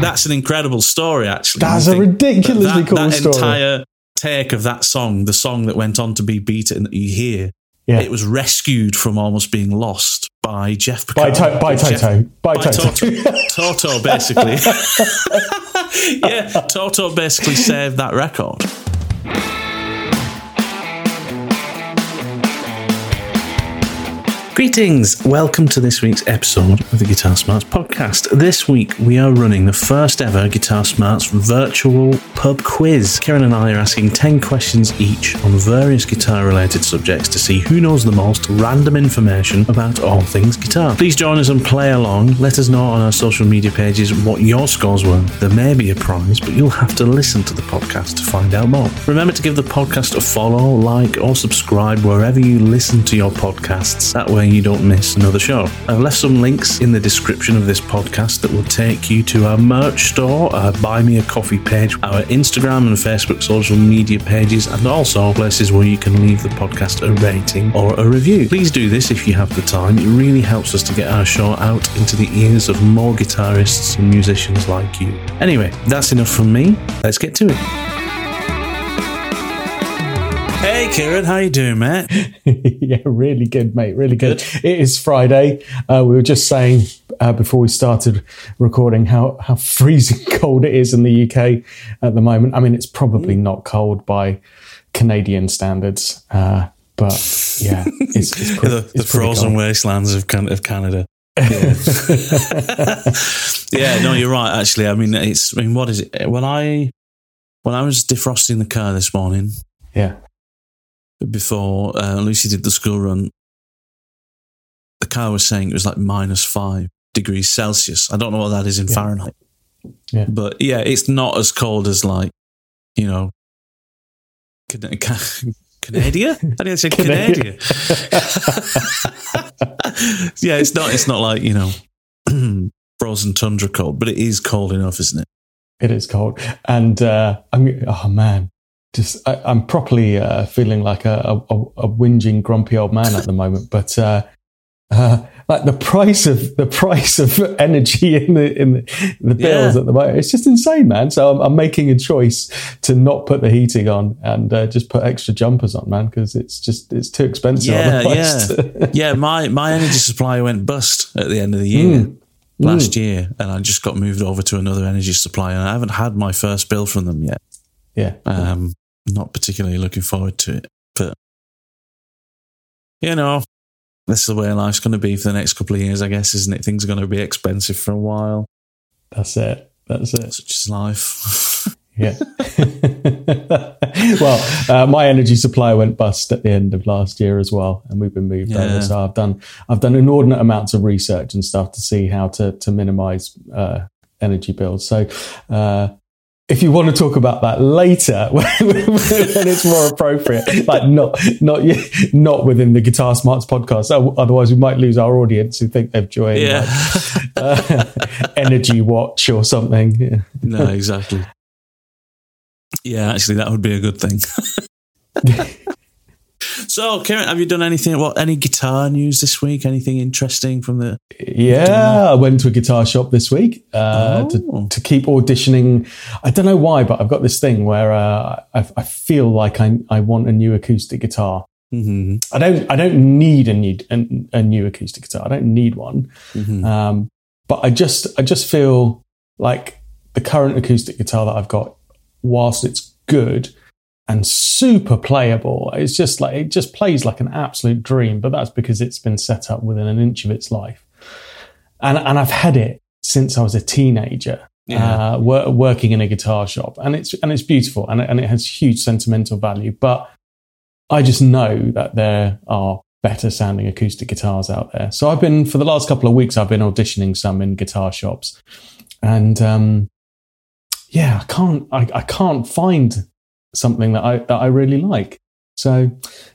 that's an incredible story, actually. That's a ridiculously that, cool that story. entire take of that song, the song that went on to be beaten that you hear, yeah. it was rescued from almost being lost by Jeff By, to- by Jeff, Toto. By, by Toto. Toto. Toto, basically. yeah, Toto basically saved that record. Greetings! Welcome to this week's episode of the Guitar Smarts podcast. This week we are running the first ever Guitar Smarts virtual pub quiz. Kieran and I are asking 10 questions each on various guitar related subjects to see who knows the most random information about all things guitar. Please join us and play along. Let us know on our social media pages what your scores were. There may be a prize, but you'll have to listen to the podcast to find out more. Remember to give the podcast a follow, like, or subscribe wherever you listen to your podcasts. That way you don't miss another show. I've left some links in the description of this podcast that will take you to our merch store, our Buy Me a Coffee page, our Instagram and Facebook social media pages, and also places where you can leave the podcast a rating or a review. Please do this if you have the time. It really helps us to get our show out into the ears of more guitarists and musicians like you. Anyway, that's enough from me. Let's get to it. Hey, Kieran, how you doing, mate? yeah, really good, mate. Really good. good. It is Friday. Uh, we were just saying uh, before we started recording how how freezing cold it is in the UK at the moment. I mean, it's probably not cold by Canadian standards, uh, but yeah, it's, it's pre- the, the frozen wastelands of, of Canada. Yeah. yeah, no, you're right. Actually, I mean, it's. I mean, what is it? When I when I was defrosting the car this morning, yeah, before uh, Lucy did the school run, the car was saying it was like minus five degrees Celsius. I don't know what that is in yeah. Fahrenheit. Yeah. But yeah, it's not as cold as like, you know, Canada? I didn't say Canada. yeah, it's not. It's not like you know, frozen tundra cold, but it is cold enough, isn't it? It is cold, and uh, I mean, oh man, just I, am properly uh, feeling like a, a, a, whinging, grumpy old man at the moment. But uh, uh, like the price of the price of energy in the in the, the bills yeah. at the moment, it's just insane, man. So I'm, I'm, making a choice to not put the heating on and uh, just put extra jumpers on, man, because it's just it's too expensive. Yeah, yeah, yeah. My my energy supply went bust at the end of the year. Mm. Last year, and I just got moved over to another energy supplier, and I haven't had my first bill from them yet. Yeah. Um, not particularly looking forward to it. But, you know, this is the way life's going to be for the next couple of years, I guess, isn't it? Things are going to be expensive for a while. That's it. That's it. Such is life. yeah. well, uh, my energy supply went bust at the end of last year as well, and we've been moved yeah. over. So I've done I've done inordinate amounts of research and stuff to see how to to minimize uh, energy bills. So uh, if you want to talk about that later when, it's more appropriate like not not not within the guitar smarts podcast otherwise we might lose our audience who think they've joined yeah. like, uh, energy watch or something yeah. no exactly yeah actually that would be a good thing So, Kieran, have you done anything? What any guitar news this week? Anything interesting from the? Yeah, I went to a guitar shop this week uh, oh. to, to keep auditioning. I don't know why, but I've got this thing where uh, I, I, feel like I, I want a new acoustic guitar. Mm-hmm. I don't. I don't need a new a, a, new acoustic guitar. I don't need one. Mm-hmm. Um, but I just I just feel like the current acoustic guitar that I've got, whilst it's good and super playable, it's just like it just plays like an absolute dream. But that's because it's been set up within an inch of its life, and and I've had it since I was a teenager. Yeah. Uh, wor- working in a guitar shop, and it's and it's beautiful, and and it has huge sentimental value. But I just know that there are better sounding acoustic guitars out there. So I've been for the last couple of weeks, I've been auditioning some in guitar shops, and um, yeah, I can't, I, I can't find something that I that I really like. So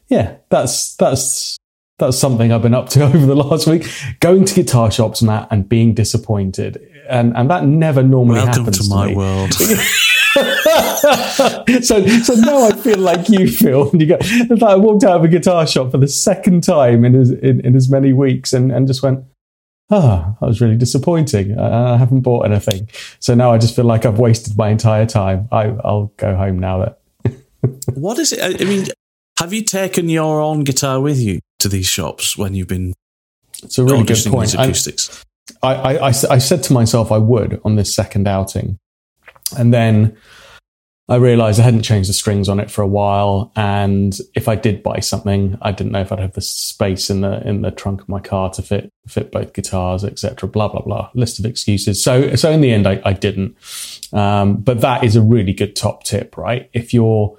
yeah, that's that's that's something I've been up to over the last week. Going to guitar shops, Matt, and being disappointed, and and that never normally Welcome happens to, to my me. world. so so now I feel like you feel. And you go, like I walked out of a guitar shop for the second time in as in, in as many weeks, and and just went, ah, oh, that was really disappointing. I, I, haven't bought anything. So now I just feel like I've wasted my entire time. I, I'll go home now. What is it? I mean, have you taken your own guitar with you to these shops when you've been? It's a really good point. Acoustics? I, I, I, I said to myself I would on this second outing. And then I realized I hadn't changed the strings on it for a while. And if I did buy something, I didn't know if I'd have the space in the, in the trunk of my car to fit, fit both guitars, etc. Blah, blah, blah. List of excuses. So, so in the end, I, I didn't. Um, but that is a really good top tip, right? If you're,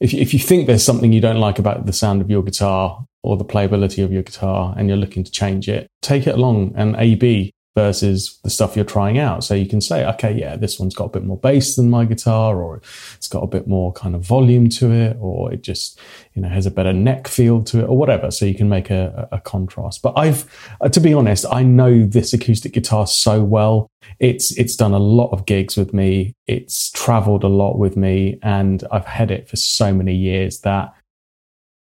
if, if you think there's something you don't like about the sound of your guitar or the playability of your guitar and you're looking to change it, take it along and A B versus the stuff you're trying out. So you can say, okay, yeah, this one's got a bit more bass than my guitar, or it's got a bit more kind of volume to it, or it just, you know, has a better neck feel to it, or whatever. So you can make a, a contrast. But I've, uh, to be honest, I know this acoustic guitar so well. It's, it's done a lot of gigs with me. It's traveled a lot with me and I've had it for so many years that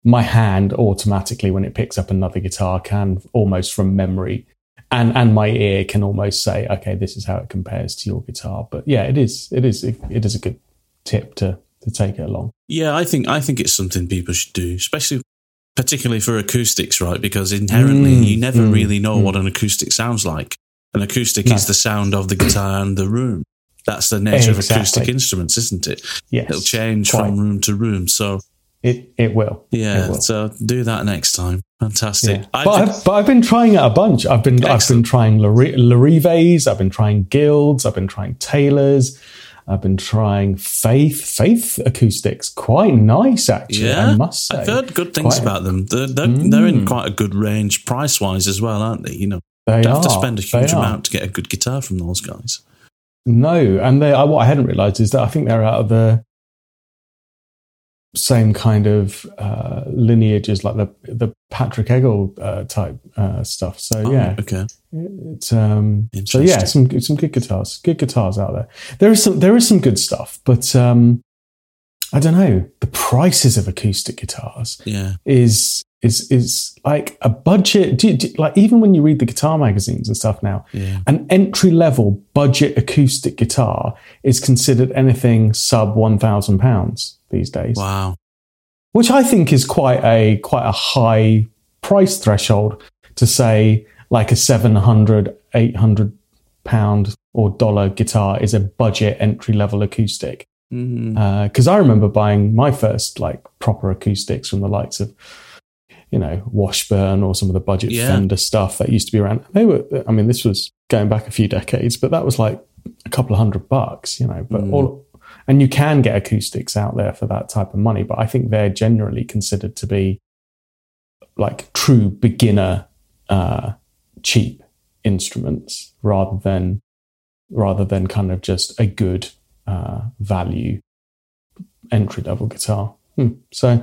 my hand automatically, when it picks up another guitar, can almost from memory and and my ear can almost say, okay, this is how it compares to your guitar. But yeah, it is it is it is a good tip to to take it along. Yeah, I think I think it's something people should do, especially particularly for acoustics, right? Because inherently, mm, you never mm, really know mm. what an acoustic sounds like. An acoustic no. is the sound of the guitar and the room. That's the nature exactly. of acoustic instruments, isn't it? Yes, it'll change quite. from room to room. So it it will. Yeah, it will. so do that next time. Fantastic. Yeah. But, I've, but I've been trying it a bunch. I've been Excellent. I've been trying Larrivées. I've been trying Guilds. I've been trying Taylors. I've been trying Faith. Faith acoustics, quite nice actually. Yeah, I must say. I've heard good things quite about them. They're they're, mm. they're, in mm. quite a good range price wise as well, aren't they? You know, they you have to spend a huge amount to get a good guitar from those guys. No, and they, what I hadn't realised is that I think they're out of the same kind of uh, lineage as like the the Patrick Eggle uh, type uh, stuff. So oh, yeah, okay. It's um, so yeah, some some good guitars, good guitars out there. There is some there is some good stuff, but um, I don't know. The prices of acoustic guitars, yeah, is is is like a budget. Do, do, like even when you read the guitar magazines and stuff now, yeah. an entry level budget acoustic guitar is considered anything sub one thousand pounds these days. Wow. Which I think is quite a quite a high price threshold to say like a 700 800 pound or dollar guitar is a budget entry level acoustic. Because mm-hmm. uh, I remember buying my first like proper acoustics from the likes of, you know, Washburn or some of the budget yeah. Fender stuff that used to be around. They were, I mean, this was going back a few decades, but that was like a couple of hundred bucks, you know. But mm. all and you can get acoustics out there for that type of money, but I think they're generally considered to be like true beginner, uh, cheap instruments rather than rather than kind of just a good uh, value entry level guitar. Hmm. So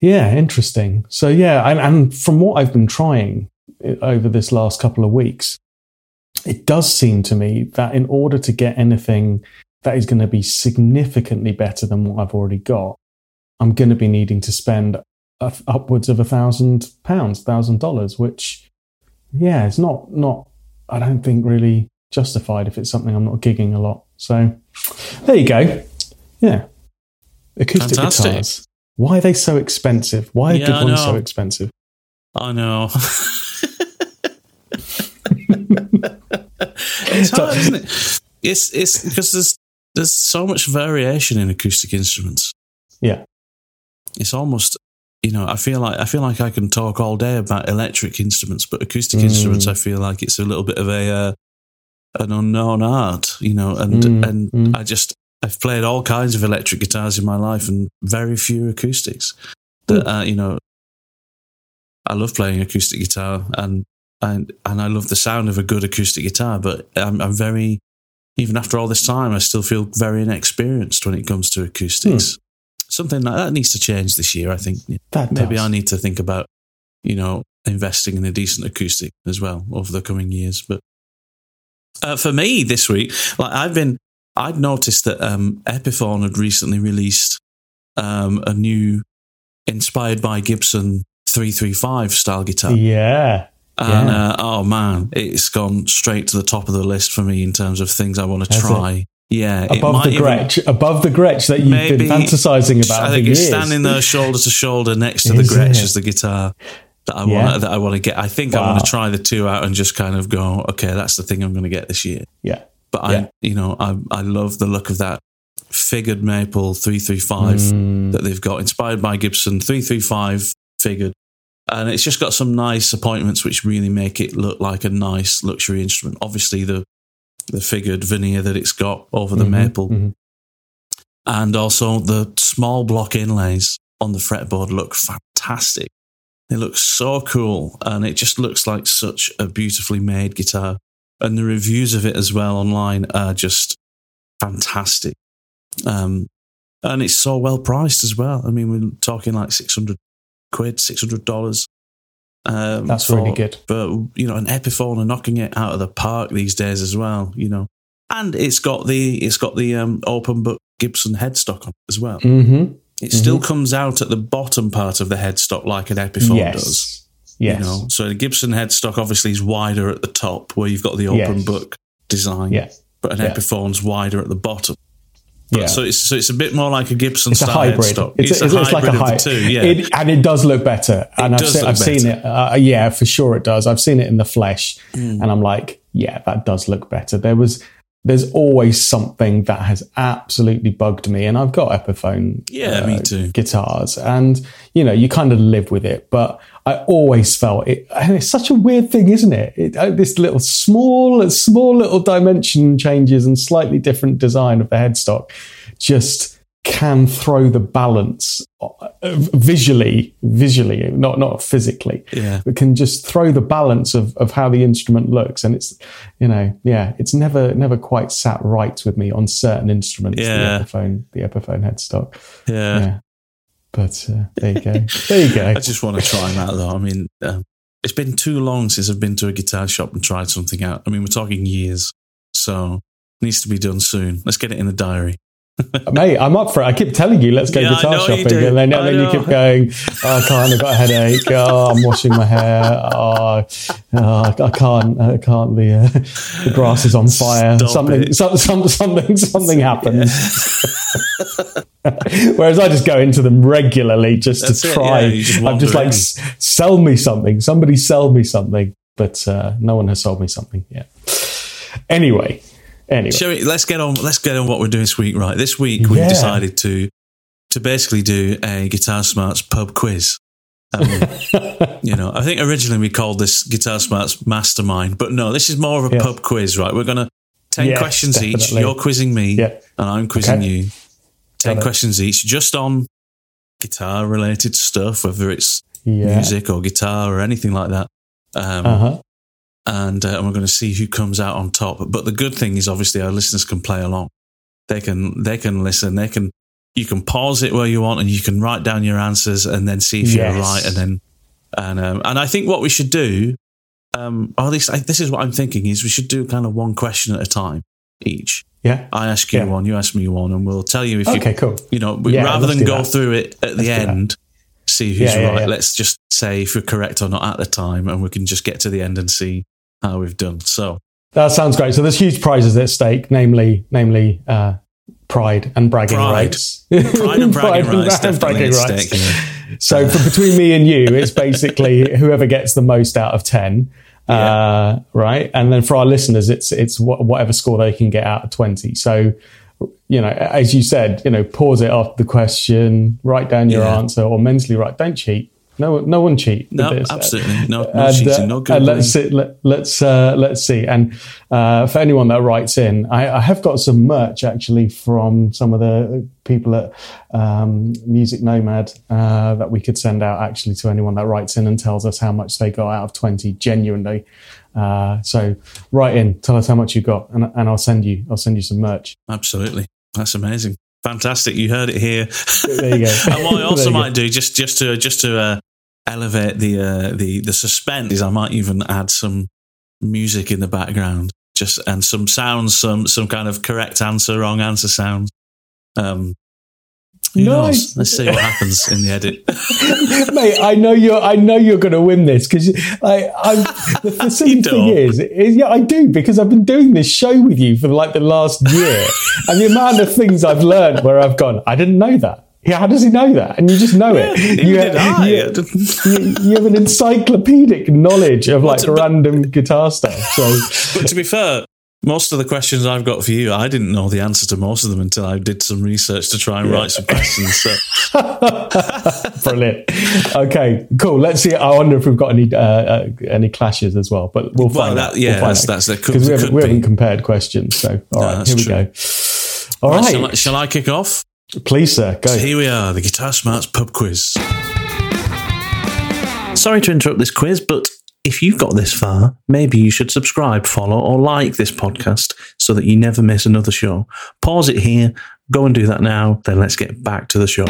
yeah, interesting. So yeah, and, and from what I've been trying uh, over this last couple of weeks, it does seem to me that in order to get anything that is going to be significantly better than what I've already got. I'm going to be needing to spend upwards of a thousand pounds, thousand dollars, which yeah, it's not not. I don't think really justified if it's something I'm not gigging a lot. So there you go. Yeah, acoustic Fantastic. guitars. Why are they so expensive? Why are Yeah, good ones so expensive? I know. it's hard, isn't it? It's it's because there's there's so much variation in acoustic instruments. Yeah. It's almost you know, I feel like I feel like I can talk all day about electric instruments, but acoustic Mm. instruments I feel like it's a little bit of a uh, an unknown art, you know, and Mm, and mm. I just I've played all kinds of electric guitars in my life and very few acoustics. That uh, you know, I love playing acoustic guitar and and and I love the sound of a good acoustic guitar, but I'm, I'm very even after all this time, I still feel very inexperienced when it comes to acoustics. Something like that needs to change this year. I think That maybe does. I need to think about you know investing in a decent acoustic as well over the coming years. But uh, for me this week, like I've been, I'd noticed that um, Epiphone had recently released um, a new inspired by Gibson 335 style guitar. Yeah. And Yeah. uh, oh man, it's gone straight to the top of the list for me in terms of things I want to Has it? try. Yeah, Above the even- Gretsch, above the Gretsch that you've Maybe- been fantasizing about I think it's years. standing there shoulder to shoulder next to the Gretsch it? as the guitar that I Yeah. want that I want to get. I think I want Wow. to try the two out and just kind of go, okay, that's the thing I'm going to get this year. Yeah. But I, Yeah. you know, I I love the look of that figured maple 335 Mm. that they've got, inspired by Gibson 335 figured. And it's just got some nice appointments which really make it look like a nice luxury instrument. Obviously, the the figured veneer that it's got over the Mhm, maple, mhm. and also the small block inlays on the fretboard look fantastic. They look so cool, and it just looks like such a beautifully made guitar. And the reviews of it as well online are just fantastic. Um, and it's so well priced as well. I mean, we're talking like six hundred quid, six hundred dollars. Um, That's for- really good. But you know, an Epiphone are knocking it out of the park these days as well. You know, and it's got the it's got the um, open book Gibson headstock on it as well. Mm-hmm. It still comes out at the bottom part of the headstock like an Epiphone Yes. does. Yes. You know, so the Gibson headstock obviously is wider at the top where you've got the open Yes. book design, Yeah. but an Yeah. Epiphone's wider at the bottom. But Yeah. So it's so it's a bit more like a Gibson it's a style hybrid. headstock. It's, It's, a, a, it's, like a hybrid. the two, yeah. It, and it does look better. and I've, does seen, I've seen it. Uh, yeah, for sure it does. I've seen it in the flesh, Hmm. and I'm like, yeah, that does look better. There was, there's always something that has absolutely bugged me, and I've got Epiphone. Yeah, uh, me too. Guitars, and you know, you kind of live with it, but. I always felt it, and it's such a weird thing, isn't it? it uh, this little small, small little dimension changes and slightly different design of the headstock just can throw the balance uh, visually, visually, not not physically. Yeah. It can just throw the balance of, of how the instrument looks, and it's you know yeah, it's never never quite sat right with me on certain instruments. Yeah. The Epiphone, the Epiphone headstock. yeah. Yeah, but uh, there you go, there you go. I just want to try that though. I mean, um, it's been too long since I've been to a guitar shop and tried something out. I mean, we're talking years, so needs to be done soon. Let's get it in the diary. Mate, I'm up for it. I keep telling you, let's go Yeah, guitar shopping, and then, and then you keep going. Oh, I can't. I've got a headache. Oh, I'm washing my hair. Oh, oh, I can't. I can't. The uh, the grass is on fire. Stop something, some, some, something, something happens. Whereas I just go into them regularly just That's to it, try. yeah, just I'm just like, "S- sell me something. Somebody sell me something. But uh, no one has sold me something yet. Anyway, anyway. Shall we, let's get on. Let's get on what we're doing this week. Right, this week we've Yeah. decided to to basically do a Guitar Smarts pub quiz. Um, you know, I think originally we called this Guitar Smarts Mastermind, but no, this is more of a Yeah. pub quiz. Right, we're gonna ten Yes, questions each. definitely. You're quizzing me, Yeah. and I'm quizzing Okay. you. Ten Got it. questions each, just on guitar related stuff, whether it's Yeah. music or guitar or anything like that. Um, Uh huh. And, uh, and we're going to see who comes out on top. But the good thing is, obviously, our listeners can play along. They can they can listen. They can you can pause it where you want, and you can write down your answers, and then see if Yes. you're right. And then and um, and I think what we should do, um, or at least I, this is what I'm thinking, is we should do kind of one question at a time each. Yeah. I ask you Yeah. one, you ask me one, and we'll tell you if Okay, you cool. you know we, Yeah, rather than go that. through it at the do that. end. see who's Yeah, right. Let's just say if we're correct or not at the time, and we can just get to the end and see how we've done. So, That sounds great. So there's huge prizes at stake, namely, namely, uh, pride and bragging Pride. rights. pride and bragging Pride rights definitely bragging rights. stake. So for between me and you, it's basically whoever gets the most out of ten, uh, right? And then for our listeners, it's it's wha- whatever score they can get out of twenty. So you know, as you said, you know, pause it after the question, write down your Yeah. answer, or mentally write. Don't cheat. No, no one cheat. No, this. absolutely. No, no and, cheating, uh, no Googling. let's see, let, let's uh, let's see. And uh, for anyone that writes in, I, I have got some merch actually from some of the people at um, Music Nomad uh, that we could send out actually to anyone that writes in and tells us how much they got out of twenty genuinely. Uh, so write in, tell us how much you got, and, and I'll send you I'll send you some merch. Absolutely. That's amazing. Fantastic. You heard it here. There you go. and what I also you go. might do, just just to just to uh, elevate the uh, the the suspense, is I might even add some music in the background, just and some sounds, some some kind of correct answer, wrong answer sounds. Um, who knows? Nice. Let's see what happens in the edit. mate. I know you're. I know you're going to win this because I. I'm, the, the thing is, is, yeah, I do because I've been doing this show with you for like the last year, and the amount of things I've learned where I've gone, I didn't know that. Yeah, how does he know that? And you just know it. Neither you, I. you, you, have an encyclopedic knowledge of like to- but- random guitar stuff. So But to be fair, most of the questions I've got for you, I didn't know the answer to most of them until I did some research to try and write some questions. So brilliant. Okay, cool. Let's see. I wonder if we've got any uh, uh, any clashes as well, but we'll Well, find that- out. yeah, we'll find that's- because we haven't, we haven't compared questions. So all No, right, here we true. go. All Right, right, shall, I, shall I kick off? Please, sir, go. So here we are, the Guitar Smarts pub quiz. Sorry to interrupt this quiz, but if you've got this far, maybe you should subscribe, follow, or like this podcast so that you never miss another show. Pause it here, go and do that now, then let's get back to the show.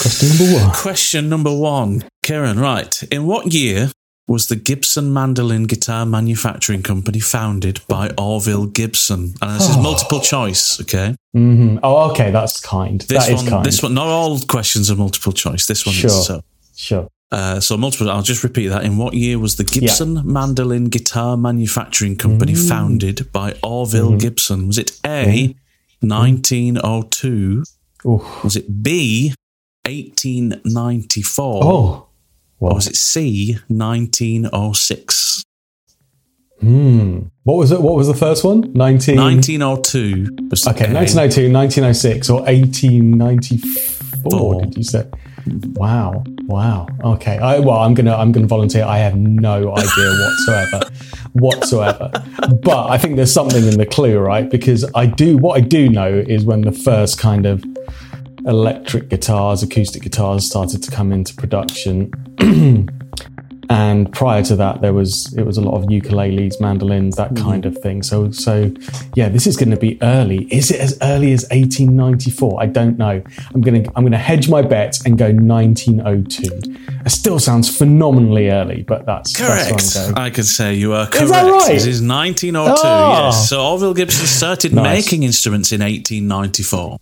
Question number one. Question number one. Kieran, right. In what year was the Gibson Mandolin Guitar Manufacturing Company founded by Orville Gibson? And this is multiple choice, okay? hmm Oh, okay, that's kind. This that is one, kind. this one, not all questions are multiple choice. This one Sure. is so. Sure. Uh, so multiple. I'll just repeat that. In what year was the Gibson Mandolin Guitar Manufacturing Company Mm. founded by Orville Mm-hmm. Gibson? Was it A, 1902? Oof. Was it B, 1894? Oh. Or was it C, 1906? hmm. What was it? What was the first one? 19... 1902 Okay, A. 1902, 1906, or 1894, Four. did you say? Wow. Wow. Okay. I, well, I'm gonna I'm gonna volunteer. I have no idea whatsoever, whatsoever. But I think there's something in the clue, right? Because I do what I do know is when the first kind of electric guitars, acoustic guitars started to come into production. And prior to that, there was it was a lot of ukuleles, mandolins, that mm-hmm. kind of thing. So, so yeah, this is going to be early. Is it as early as 1894? I don't know. I'm gonna I'm gonna hedge my bet and go 1902. It still sounds phenomenally early, but that's Correct. That's where I'm going. I could say you are correct. Is that right? This is 1902. Oh. Yes. Ah. So Orville Gibson started Nice. making instruments in 1894.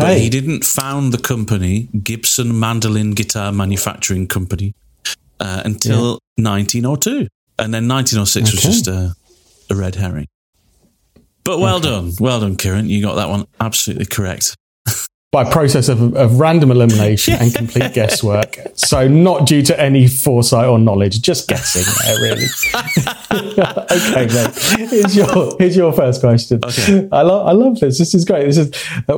But he didn't found the company, Gibson Mandolin Guitar Manufacturing Company, uh, until 1902. And then 1906 was just a, a red herring. But well done. Well done, Kieran. You got that one absolutely correct. By process of, of random elimination and complete guesswork. So not due to any foresight or knowledge, just guessing. there, really. okay, mate. Here's your here's your first question. Okay. I love I love this. This is great. This is.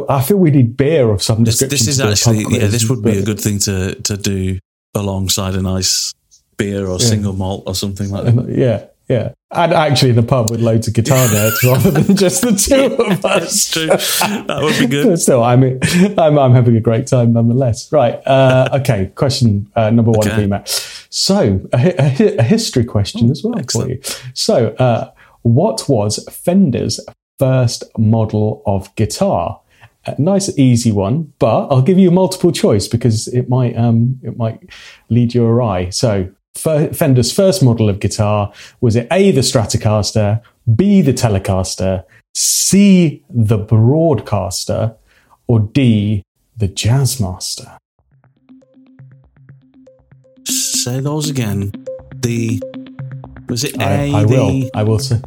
I feel we need beer of some description. this is do a actually, yeah, this would be a good thing to, to do alongside a nice beer or single malt or something like that. Yeah, yeah. And actually, in a pub with loads of guitar nerds rather than just the two of us. That's true. That would be good. Still, I mean, I'm, I'm having a great time nonetheless. Right. Uh, okay. Question uh, number one Okay. for you, Matt. So, a, a, a history question as well excellent. for you. So, uh, what was Fender's first model of guitar? A nice, easy one, but I'll give you a multiple choice because it might um, it might lead you awry. So, Fender's first model of guitar was it A the Stratocaster, B the Telecaster, C the Broadcaster, or D the Jazzmaster. Say those again. The was it I, A? I the, will. I will say.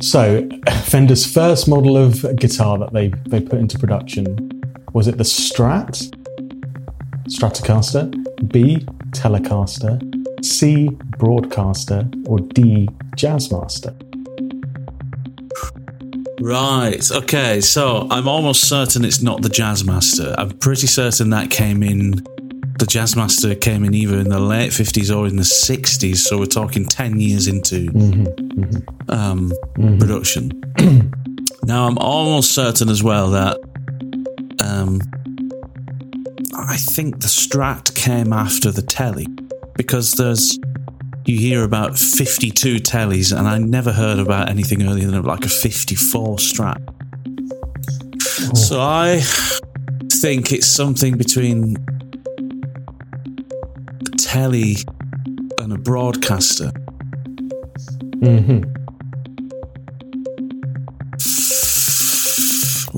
So, Fender's first model of guitar that they, they put into production was it the Strat, Stratocaster, B, Telecaster, C, Broadcaster, or D, Jazzmaster? Right. Okay. So I'm almost certain it's not the Jazzmaster. I'm pretty certain that came in. The Jazzmaster came in either in the late 50s or in the 60s. So we're talking 10 years into Um, production. now I'm almost certain as well that um, I think the Strat came after the Telly because there's you hear about 52 tellies, and I never heard about anything earlier than like a 54 Strat. So I think it's something between a telly and a broadcaster. Mm-hmm.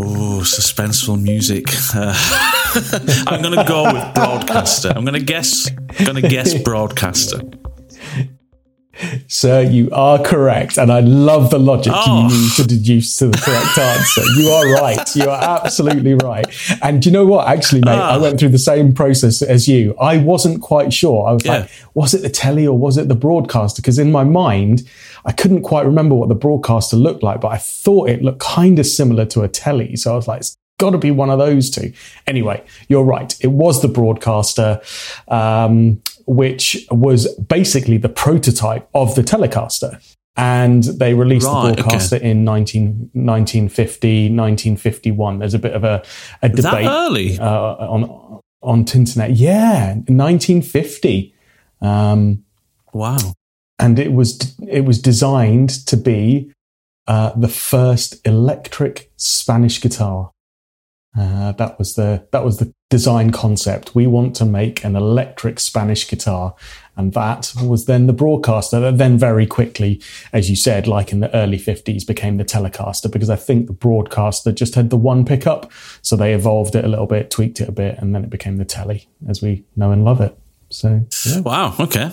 Oh, suspenseful music. Uh, I'm going to go with broadcaster. I'm going to guess. Going to guess broadcaster. Sir, you are correct, and I love the logic Oh. you use to deduce to the correct answer. You are right. You are absolutely right. And do you know what? Actually, mate, I Ah. went through the same process as you. I wasn't quite sure. I was Yeah. like, was it the telly or was it the broadcaster? Because in my mind, I couldn't quite remember what the broadcaster looked like, but I thought it looked kind of similar to a telly. So I was like, it's got to be one of those two. Anyway, you're right. It was the broadcaster, um, which was basically the prototype of the Telecaster. And they released Right, the broadcaster in 19, 1950, 1951. There's a bit of a, a That debate early? uh, on on internet. Yeah, 1950. Um, Wow. and it was it was designed to be uh, the first electric Spanish guitar. Uh, that was the that was the design concept. We want to make an electric Spanish guitar, and that was then the broadcaster. That then very quickly, as you said, like in the early fifties, became the Telecaster because I think the broadcaster just had the one pickup, so they evolved it a little bit, tweaked it a bit, and then it became the Telly as we know and love it. So yeah. Wow. Okay.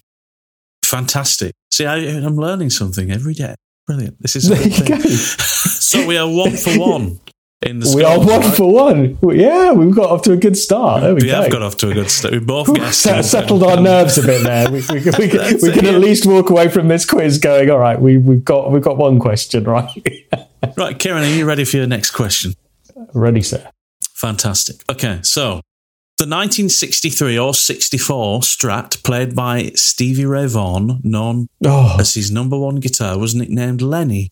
Fantastic. See, I, I'm learning something every day. Brilliant. This is There you go. so we are one for one in the We are one right? for one. Yeah, we've got off to a good start. There we, We go. have got off to a good start. We both Whew, guessed. set- it. settled our nerves a bit there. We, we, we, can- it, can at least walk away from this quiz going, all right, we, we've got we've got one question right. Right, Kieran, are you ready for your next question? Ready, sir. Fantastic. Okay, so the 1963 or 64 Strat, played by Stevie Ray Vaughan, known Oh, as his number one guitar, was nicknamed Lenny.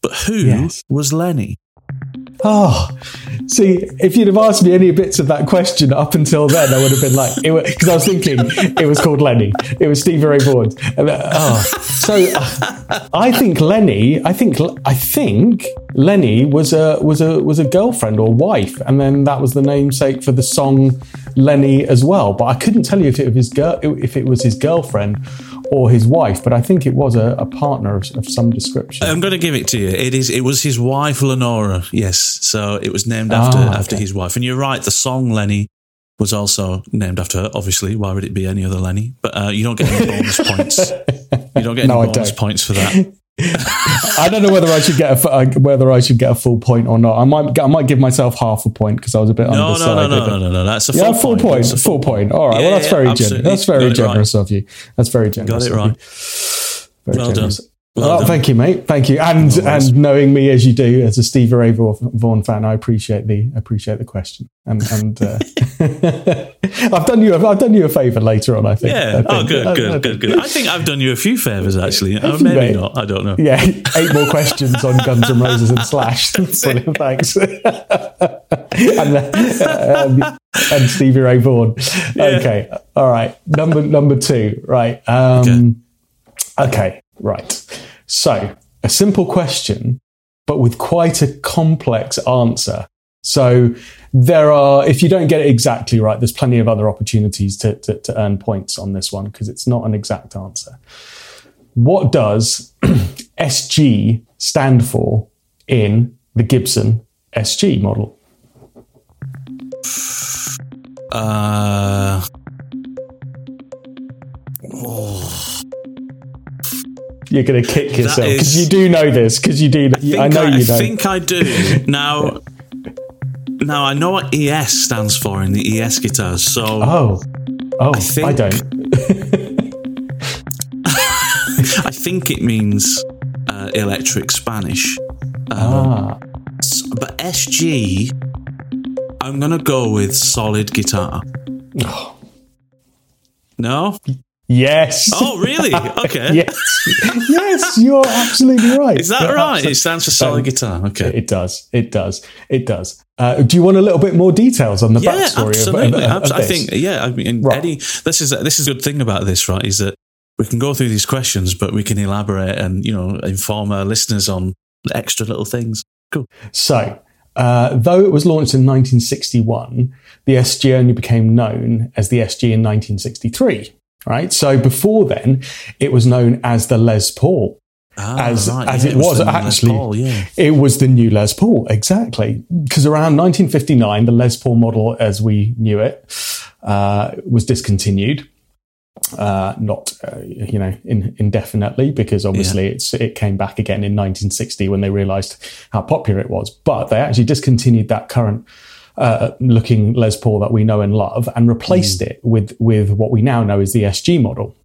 But who Yes. was Lenny? Oh. See, if you'd have asked me any bits of that question up until then, I would have been like, because I was thinking it was called Lenny. It was Stevie Ray Vaughan. Oh. So uh, I think Lenny. I think I think Lenny was a was a was a girlfriend or wife, and then that was the namesake for the song Lenny as well. But I couldn't tell you if it was his girl if it was his girlfriend or his wife. But I think it was a, a partner of, of some description. I'm going to give it to you. It is. It was his wife, Lenora. Yes. So it was named after Ah, after his wife. And you're right. The song Lenny was also named after her. Obviously, why would it be any other Lenny? But uh, you don't get any bonus points. You don't get any No, bonus points for that. I don't know whether I should get a, uh, whether I should get a full point or not. I might I might give myself half a point because I was a bit No, no, undecided. no, no, no, no, no. That's a full Yeah, full point. point. Full point. All right. Yeah, well, that's yeah, very generous. absolutely. That's very it right. generous of you. That's very generous. Got it right. Very Well done. Well Oh, thank you, mate. Thank you. And and knowing me as you do, as a Stevie Ray Vaughan fan, I appreciate the appreciate the question. And and uh, I've done you a, I've done you a favour later on. I think. Yeah. I Oh, think. good, I- I good, think- good, good. I think I've done you a few favors actually. Uh, maybe mate? not. I don't know. Yeah, eight more questions on Guns N' Roses and Slash. Brilliant, thanks. and, uh, um, and Stevie Ray Vaughan. Okay, all right. Number number two. Right. Um, okay. Right. So a simple question, but with quite a complex answer. So there are, if you don't get it exactly right, there's plenty of other opportunities to, to, to earn points on this one because it's not an exact answer. What does SG stand for in the Gibson SG model? Uh, oh, You're going to kick yourself because you do know this. Because you do. think I know I, you know. I think I do. Now, now I know what ES stands for in the ES guitars. So oh, oh, I, think- I don't. I think it means uh, electric Spanish. Ah, S- But SG, I'm gonna go with solid guitar. No? Yes. Oh, really? Okay. yes, yes, you're absolutely right. Is that You're right? absolutely- It stands for solid guitar. Okay. It does. It does. It does. Uh, do you want a little bit more details on the Yeah, backstory absolutely. of, of, I think, yeah. I mean, Right. Eddie, this is this is a good thing about this, right? Is that we can go through these questions, but we can elaborate and you know inform our listeners on extra little things. Cool. So, uh, though it was launched in 1961, the SG only became known as the SG in 1963. Right. So before then, it was known as the Les Paul. Ah, As- right, as yeah, it was the Les actually- Paul, yeah. It was the new Les Paul, exactly. Because around 1959, the Les Paul model as we knew it uh, was discontinued. Uh, not, uh, you know, in, indefinitely, because obviously it's it came back again in 1960 when they realised how popular it was. But they actually discontinued that current uh, looking Les Paul that we know and love and replaced it with with what we now know as the SG model.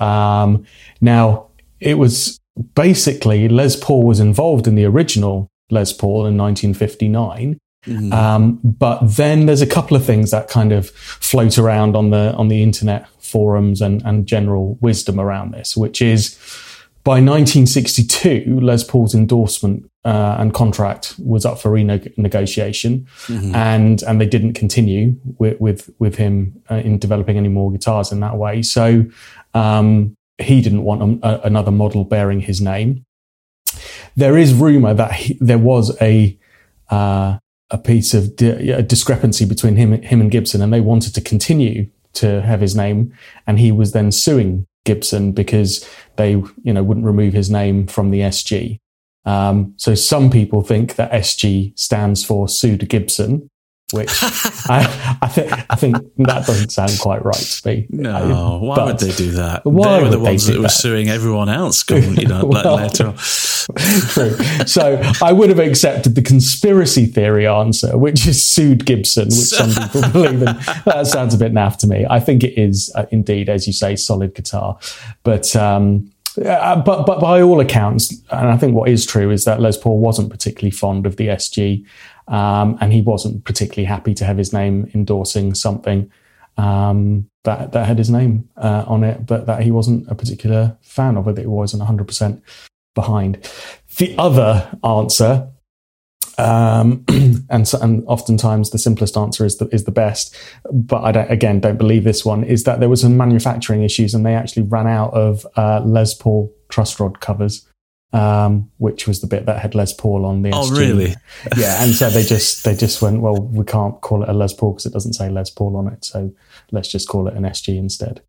Um, now it was basically Les Paul was involved in the original Les Paul in 1959. Um, but then there's a couple of things that kind of float around on the on the internet forums and, and general wisdom around this, which is by 1962, Les Paul's endorsement uh, and contract was up for renegotiation, and and they didn't continue with with, with him uh, in developing any more guitars in that way. So um, he didn't want a, another model bearing his name. There is rumor that he, there was a uh, a piece of di- a discrepancy between him him and Gibson, and they wanted to continue to have his name, and he was then suing Gibson because they you know wouldn't remove his name from the SG. Um, so some people think that SG stands for sued Gibson, which I, I think I think that doesn't sound quite right to me. No, why But- would they do that? Why they were the ones do that were suing everyone else. Going, you know, Well- later on. True. So I would have accepted the conspiracy theory answer, which is sued Gibson, which some people believe in. That sounds a bit naff to me. I think it is uh, indeed, as you say, solid guitar, but. Um, uh, but but by all accounts, and I think what is true is that Les Paul wasn't particularly fond of the SG, um, and he wasn't particularly happy to have his name endorsing something um, that that had his name uh, on it, but that he wasn't a particular fan of it. He wasn't one hundred percent behind. The other answer, um, and so, and oftentimes the simplest answer is the is the best, but I don't, again don't believe this one. Is that there was some manufacturing issues and they actually ran out of uh, Les Paul truss rod covers. Um, which was the bit that had Les Paul on the Oh, SG. really? Yeah, and so they just they just went, well, we can't call it a Les Paul because it doesn't say Les Paul on it, so let's just call it an SG instead.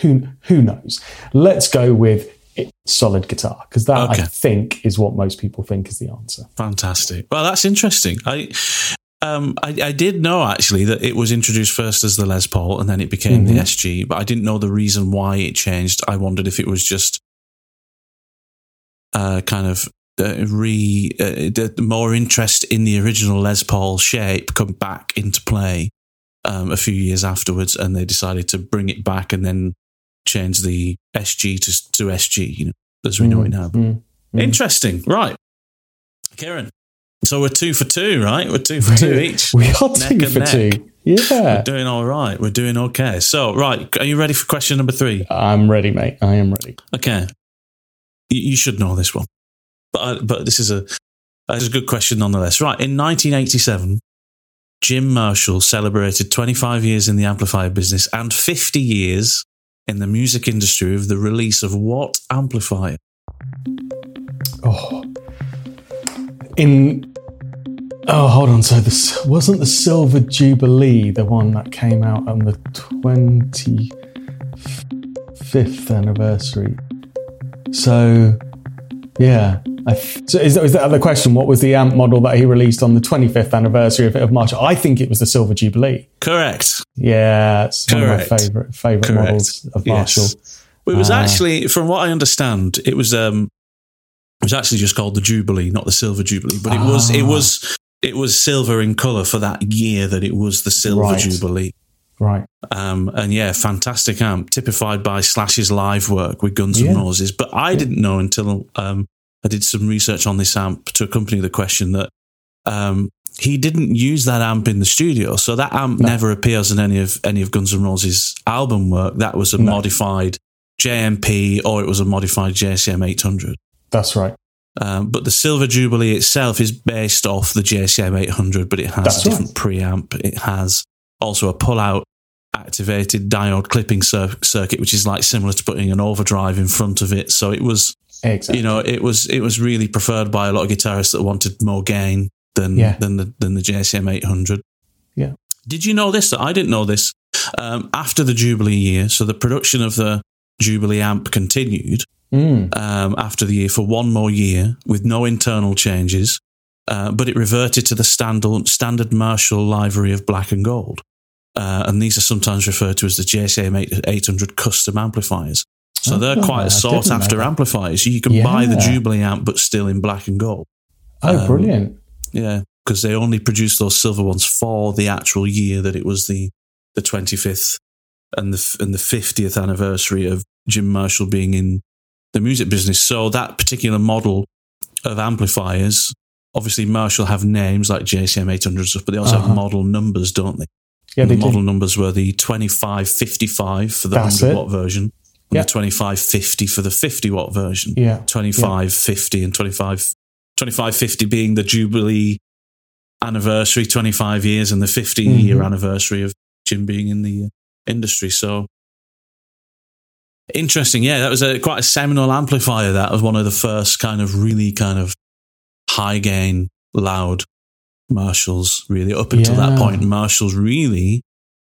Who who knows? Let's go with it, solid guitar because that Okay. I think is what most people think is the answer. Fantastic. Well, that's interesting. I, um, I, I did know actually that it was introduced first as the Les Paul and then it became the Mhm. SG, but I didn't know the reason why it changed. I wondered if it was just uh, kind of uh, re uh, the more interest in the original Les Paul shape come back into play um, a few years afterwards, and they decided to bring it back and then change the SG to to SG, you know, as we know it now. Mm, mm. Interesting, right, Kieran. So we're two for two, right? We're two for two each. We are Neck two for neck. two. Yeah, We're doing all right. We're doing okay. So, right, are you ready for question number three? I'm ready, mate. I am ready. Okay, you, you should know this one, but I, but this is a this is a good question nonetheless. Right, in 1987, Jim Marshall celebrated 25 years in the amplifier business and 50 years in the music industry with the release of what amplifier? Oh, in oh, hold on. So this wasn't the Silver Jubilee, the one that came out on the twenty fifth anniversary. So Yeah. Th- so is, is that the question? What was the amp model that he released on the 25th anniversary of, of Marshall? I think it was the Silver Jubilee. Correct. Yeah, it's Correct. one of my favorite favorite Correct. models of Marshall. Yes. It was uh, actually, from what I understand, it was um, it was actually just called the Jubilee, not the Silver Jubilee, but it ah. was it was it was silver in color for that year that it was the Silver right. Jubilee. Right. Um, and yeah, fantastic amp, typified by Slash's live work with Guns yeah. N' Roses. But I yeah. didn't know until um, I did some research on this amp to accompany the question that um, he didn't use that amp in the studio. So that amp no. never appears in any of any of Guns N' Roses album work. That was a no. modified JMP or it was a modified JCM 800. That's right. Um, but the Silver Jubilee itself is based off the JCM 800, but it has That's a different right. preamp. It has also a pull-out activated diode clipping cir- circuit, which is like similar to putting an overdrive in front of it. So it was, exactly. you know, it was it was really preferred by a lot of guitarists that wanted more gain than yeah. than the than the JCM 800. Yeah. Did you know this? I didn't know this. Um, after the Jubilee year, so the production of the Jubilee amp continued mm. um, after the year for one more year with no internal changes, uh, but it reverted to the standard, standard Marshall livery of black and gold. Uh, and these are sometimes referred to as the JCM 800 custom amplifiers. So oh, they're quite sought after amplifiers. You can yeah. buy the Jubilee amp, but still in black and gold. Oh, um, brilliant. Yeah, because they only produced those silver ones for the actual year that it was the, the 25th and the, and the 50th anniversary of Jim Marshall being in the music business. So that particular model of amplifiers, obviously Marshall have names like JCM 800 stuff, but they also uh-huh. have model numbers, don't they? Yeah, the model do. numbers were the 2555 for the That's 100 it. watt version, and yep. the 2550 for the 50 watt version. Yeah. 2550 yep. and 25, 2550 being the Jubilee anniversary, 25 years, and the 50 mm-hmm. year anniversary of Jim being in the uh, industry. So interesting. Yeah, that was a quite a seminal amplifier. That was one of the first kind of really kind of high gain, loud Marshalls, really. Up until yeah. that point, Marshalls really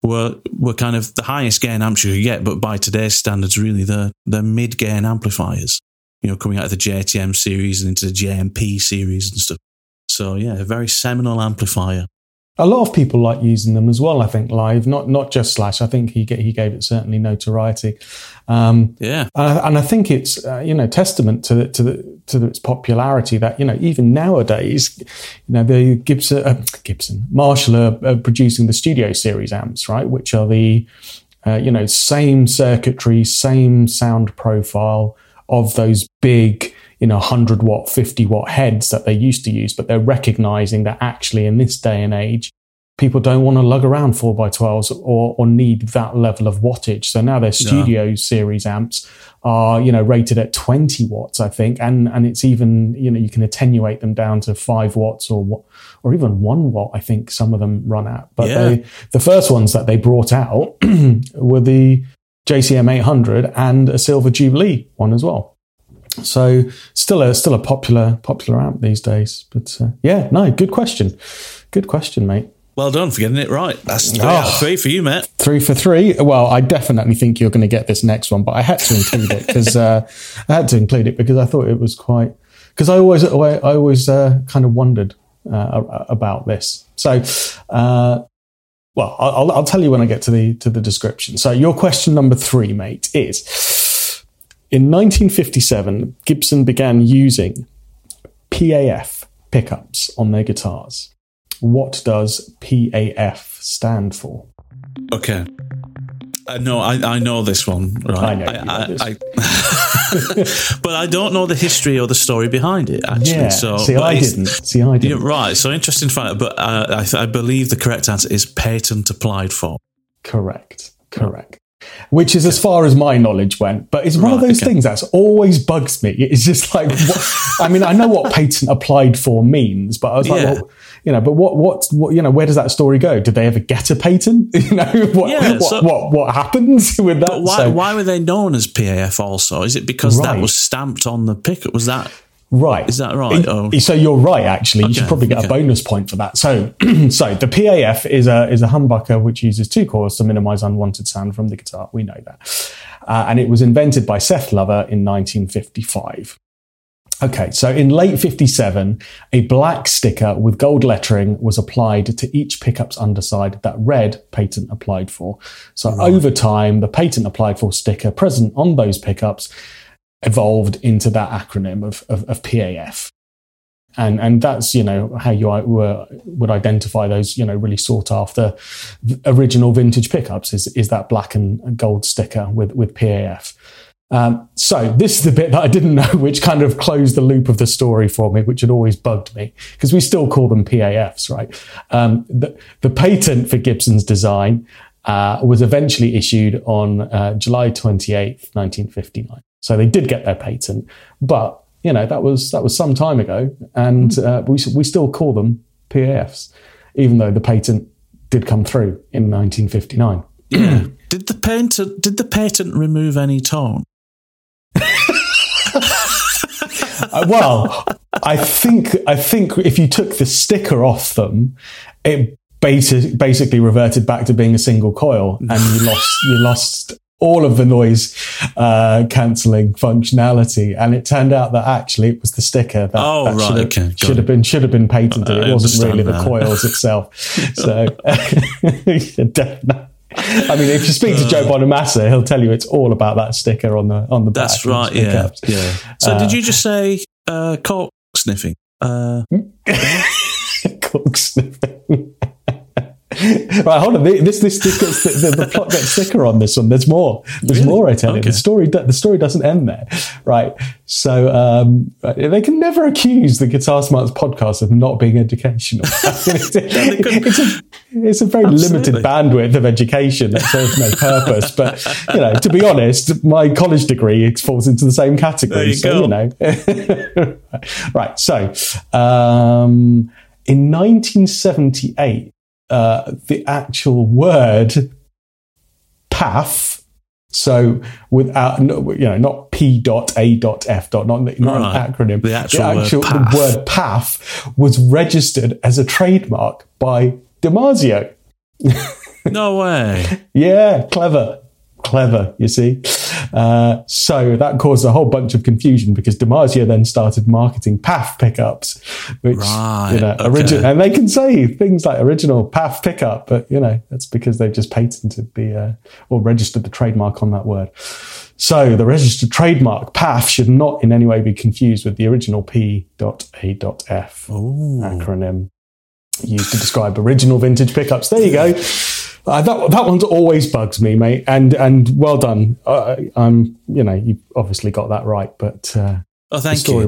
were were kind of the highest gain amps you could get, but by today's standards, really they're they're mid gain amplifiers. You know, coming out of the JTM series and into the JMP series and stuff. So yeah, a very seminal amplifier a lot of people like using them as well. I think live, not not just Slash. I think he he gave it certainly notoriety. Um, yeah, and I, and I, think it's uh, you know testament to the, to the to its popularity that you know even nowadays, you know the Gibson uh, Gibson Marshall are, are, producing the Studio Series amps, right, which are the uh, you know same circuitry, same sound profile of those big you know 100 watt 50 watt heads that they used to use but they're recognizing that actually in this day and age people don't want to lug around 4x12s or, or need that level of wattage so now their studio yeah. series amps are you know rated at 20 watts i think and and it's even you know you can attenuate them down to 5 watts or or even 1 watt i think some of them run at but yeah. they, the first ones that they brought out were the JCM 800 and a silver jubilee one as well so still a still a popular popular amp these days. But uh, yeah, no, good question, good question, mate. Well done for getting it right. That's three oh, three for you, Matt. Three for three. Well, I definitely think you're going to get this next one, but I had to include it because uh, I had to include it because I thought it was quite. Because I always, I always uh, kind of wondered uh, about this. So, uh, well, I'll, I'll tell you when I get to the to the description. So, your question number three, mate, is in 1957, Gibson began using PAF pickups on their guitars. What does PAF stand for? Okay. Uh, no, I, I know this one. Right? I know. I, I, I but I don't know the history or the story behind it. Actually, yeah. So, see, I didn't. See, I didn't. right. So interesting fact. But uh, I, I believe the correct answer is patent applied for. Correct. Correct which is as far as my knowledge went. But it's one right, of those okay. things that's always bugs me. It's just like, what, I mean, I know what patent applied for means, but I was like, yeah. well, you know, but what, what, what, you know, where does that story go? Did they ever get a patent? You know, what, yeah, what, so, what, what, happens with that? why, so, why were they known as PAF also? Is it because right. that was stamped on the picket? Was that? Right. Is that right? Oh. So you're right. Actually, okay. you should probably get okay. a bonus point for that. So, so the PAF is a is a humbucker which uses two cores to minimize unwanted sound from the guitar. We know that, uh, and it was invented by Seth Lover in 1955. Okay, so in late 57, a black sticker with gold lettering was applied to each pickup's underside that read patent applied for. So right. over time, the patent applied for sticker present on those pickups evolved into that acronym of, of, of PAF. And, and that's, you know, how you were, would identify those, you know, really sought after original vintage pickups is, is that black and gold sticker with, with PAF. Um, so this is the bit that I didn't know, which kind of closed the loop of the story for me, which had always bugged me because we still call them PAFs, right? Um, the, the, patent for Gibson's design uh, was eventually issued on uh, July 28th, 1959. So they did get their patent, but you know that was that was some time ago, and hmm. uh, we we still call them PAFs, even though the patent did come through in 1959. did the patent did the patent remove any tone? Uh, well, I think I think if you took the sticker off them, it basically reverted back to being a single coil, and you lost you lost all of the noise uh, cancelling functionality, and it turned out that actually it was the sticker that, oh, that right, should, have, okay, should have been should have been patented. it wasn't really that. the coils itself. so. I mean, if you speak to Joe uh. Bonamassa, he'll tell you it's all about that sticker on the on the back. That's right. Yeah, yeah. So, uh, did you just say uh, cork sniffing? Uh, cork sniffing. right, hold on. This this, this gets the, the, the, plot gets thicker on this one. There's more. There's really? more. I tell okay. you, the story the story doesn't end there. Right. So um, they can never accuse the Guitar Smarts podcast of not being educational. it's, it's, a, it's, a, very Absolutely. limited bandwidth of education that serves no purpose. But you know, to be honest, my college degree falls into the same category. You so go. you know, right. So um, in 1978 uh, the actual word PAF. So without, you know, not P dot A dot F dot, not, not right. an acronym. The actual, the actual word, PAF. Word PAF was registered as a trademark by DiMarzio. no way. yeah, clever. Clever, you see. Uh, so that caused a whole bunch of confusion because DiMarzio then started marketing PAF pickups, which, right, you know, okay. original, and they can say things like original PAF pickup, but, you know, that's because they've just patented the, uh, or registered the trademark on that word. So the registered trademark PAF should not in any way be confused with the original P.A.F Ooh. acronym used to describe original vintage pickups. There you go. Uh, that that one's always bugs me, mate. And and well done. Uh, I'm you know you obviously got that right, but uh, oh, thank story,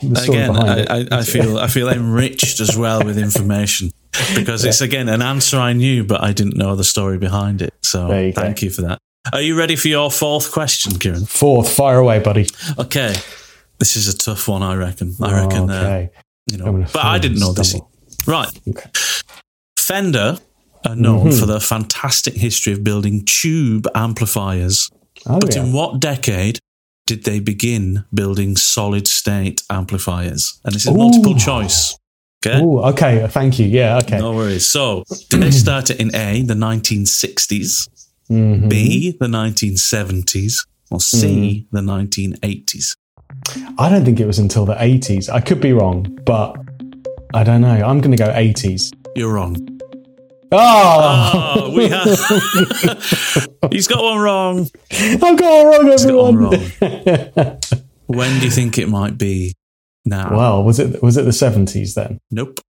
you. Again, I, I, I, feel I feel enriched as well with information because it's again an answer I knew, but I didn't know the story behind it. So you thank go. you for that. Are you ready for your fourth question, Kieran? Fourth, fire away, buddy. Okay, this is a tough one. I reckon. I reckon. Oh, okay. you know, but I didn't know stumble. this. Right. Okay. Fender are known mm-hmm. for their fantastic history of building tube amplifiers. Oh, but yeah. in what decade did they begin building solid state amplifiers? And this is Ooh. multiple choice. Okay. Ooh, okay. Thank you. Yeah. Okay. No worries. So, did they start it in A, the 1960s, mm-hmm. B, the 1970s, or C, mm. the 1980s? I don't think it was until the 80s. I could be wrong, but I don't know. I'm going to go 80s. You're wrong. Oh, oh we have. He's got one wrong. I've got one wrong, everyone. One wrong. when do you think it might be? Now. Well, was it was it the seventies then? Nope.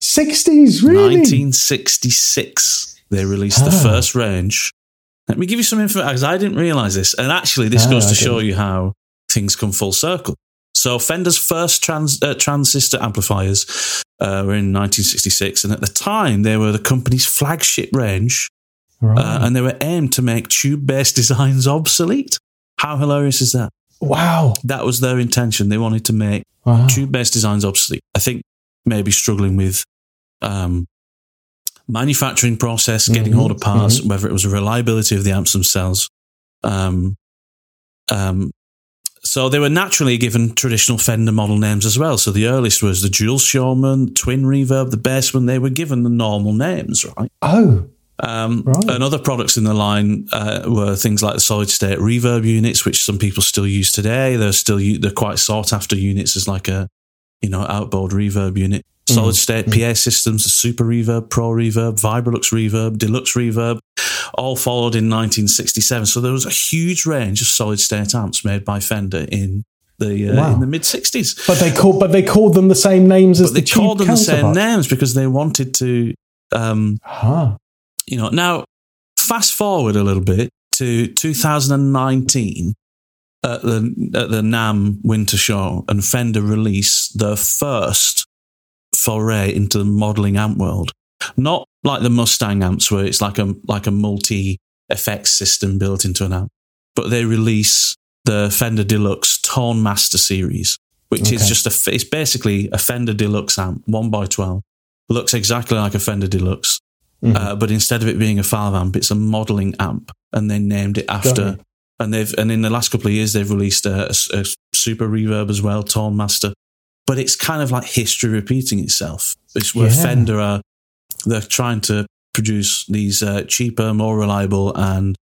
Sixties, really? Nineteen sixty six. They released the ah. first range. Let me give you some info because I didn't realize this, and actually, this ah, goes to show you how things come full circle. So Fender's first trans, uh, transistor amplifiers uh, were in 1966, and at the time they were the company's flagship range, right. uh, and they were aimed to make tube-based designs obsolete. How hilarious is that? Wow, that was their intention. They wanted to make wow. tube-based designs obsolete. I think maybe struggling with um, manufacturing process, getting mm-hmm. hold of parts, mm-hmm. whether it was reliability of the amps themselves. Um, um, so they were naturally given traditional Fender model names as well. So the earliest was the dual Showman, twin reverb, the Bassman. They were given the normal names, right? Oh, Um, right. And other products in the line uh, were things like the solid state reverb units, which some people still use today. They're still they're quite sought after units as like a you know outboard reverb unit. Mm. Solid state mm. PA systems, the Super Reverb, Pro Reverb, Vibrolux Reverb, Deluxe Reverb, all followed in 1967. So there was a huge range of solid state amps made by Fender in the uh, wow. in the mid 60s. But they called but they called them the same names as but the they called them the same names because they wanted to um, huh. you know now fast forward a little bit to 2019 at the at the NAMM Winter Show and Fender released their first foray into the modeling amp world. Not like the Mustang amps where it's like a like a multi effects system built into an amp, but they release the Fender Deluxe Tone Master series, which okay. is just a it's basically a Fender Deluxe amp, one by twelve. Looks exactly like a Fender Deluxe, mm-hmm. uh, but instead of it being a five amp, it's a modeling amp, and they named it after. And they've and in the last couple of years they've released a, a, a super reverb as well, Tone Master. But it's kind of like history repeating itself. It's where yeah. Fender are they're trying to produce these uh, cheaper, more reliable, and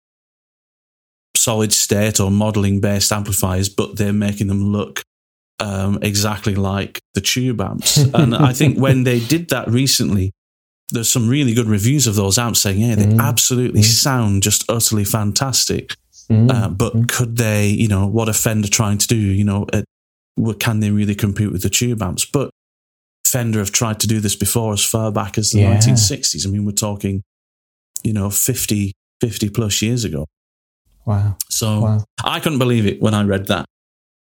solid state or modeling based amplifiers, but they're making them look um, exactly like the tube amps. and I think when they did that recently, there's some really good reviews of those amps saying, yeah, they mm. absolutely mm. sound just utterly fantastic. Mm. Uh, but could they, you know, what a Fender trying to do, you know, uh, can they really compete with the tube amps? But Fender have tried to do this before as far back as the yeah. 1960s. I mean, we're talking, you know, 50, 50 plus years ago. Wow. So wow. I couldn't believe it when I read that.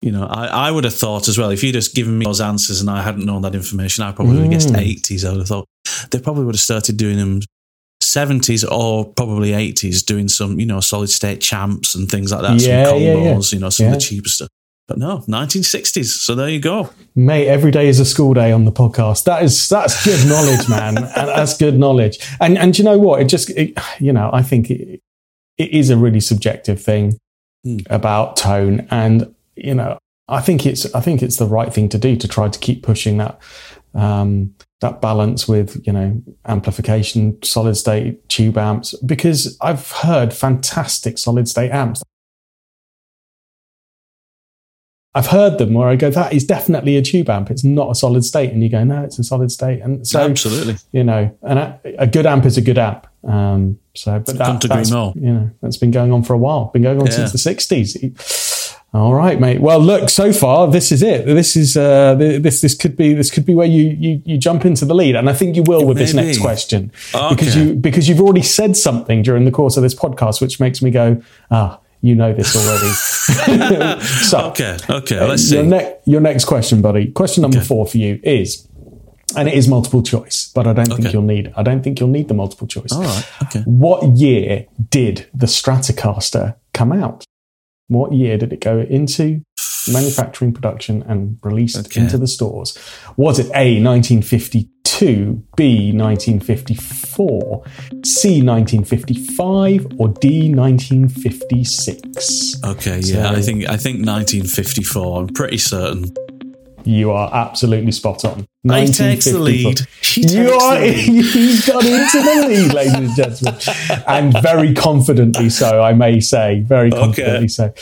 You know, I, I would have thought as well, if you'd just given me those answers and I hadn't known that information, I probably mm. would have guessed 80s. I would have thought they probably would have started doing them 70s or probably 80s, doing some, you know, solid state champs and things like that, yeah, some combos, yeah, yeah. you know, some of the cheaper stuff. But no, 1960s. So there you go. Mate, every day is a school day on the podcast. That is that's good knowledge, man. that's good knowledge. And and you know what? It just it, you know, I think it, it is a really subjective thing mm. about tone and you know, I think it's I think it's the right thing to do to try to keep pushing that um, that balance with you know amplification, solid state tube amps because I've heard fantastic solid state amps I've heard them where I go, that is definitely a tube amp. It's not a solid state. And you go, no, it's a solid state. And so, absolutely, you know, and a, a good amp is a good amp. Um, so, but that, that's, you know, that's been going on for a while, been going on yeah. since the sixties. All right, mate. Well, look, so far this is it. This is uh, this this could be this could be where you you, you jump into the lead, and I think you will with Maybe. this next question okay. because you because you've already said something during the course of this podcast, which makes me go ah you know this already. so, okay, okay, let's see. Your, ne- your, next question, buddy. Question number okay. four for you is, and it is multiple choice, but I don't okay. think you'll need. I don't think you'll need the multiple choice. All right. Okay. What year did the Stratocaster come out? What year did it go into manufacturing production and released okay. into the stores? Was it A, 1952, B, 1954, C, 1955, or D, 1956? Okay, so, yeah, I think I think 1954. I'm pretty certain. You are absolutely spot on. He takes the lead. He you are, he's got into the lead, ladies and gentlemen. and very confidently so, I may say. Very confidently okay. so.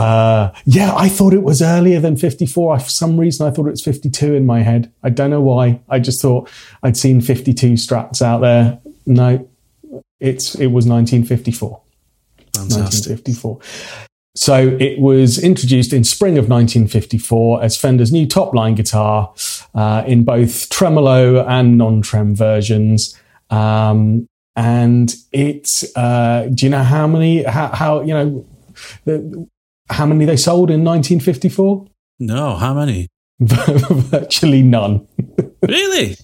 Uh, yeah, I thought it was earlier than 54. For some reason, I thought it was 52 in my head. I don't know why. I just thought I'd seen 52 strats out there. No, it's it was 1954. Fantastic. 1954. So it was introduced in spring of 1954 as Fender's new top line guitar uh, in both tremolo and non-trem versions. Um, and it's, uh, do you know how many, how, how you know, the, how many they sold in 1954? No, how many? Virtually none. Really?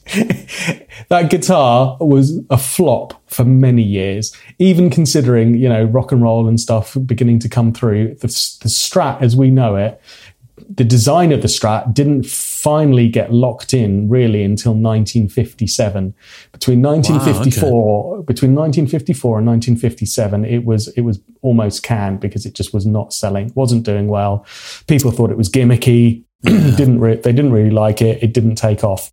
that guitar was a flop for many years, even considering, you know, rock and roll and stuff beginning to come through. The, the Strat, as we know it, the design of the Strat didn't finally get locked in really until 1957. Between 1954, wow, okay. between 1954 and 1957, it was it was almost canned because it just was not selling, wasn't doing well. People thought it was gimmicky, didn't re- they didn't really like it. It didn't take off.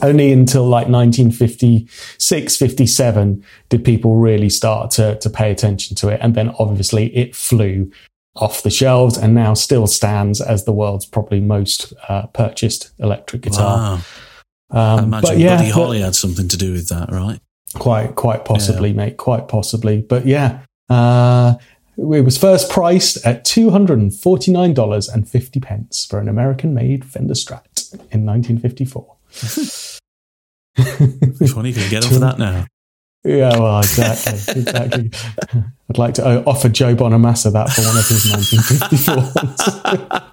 only until like 1956, 57 did people really start to, to pay attention to it. And then obviously it flew off the shelves and now still stands as the world's probably most uh, purchased electric guitar. Wow. Um, I imagine yeah, Buddy Holly had something to do with that, right? Quite, quite possibly, yeah. mate. Quite possibly. But yeah, uh, it was first priced at $249.50 for an American made Fender Strat in 1954. Which one are you to get off of that now? Yeah, well, exactly, exactly. I'd like to uh, offer Joe Bonamassa that for one of his 1954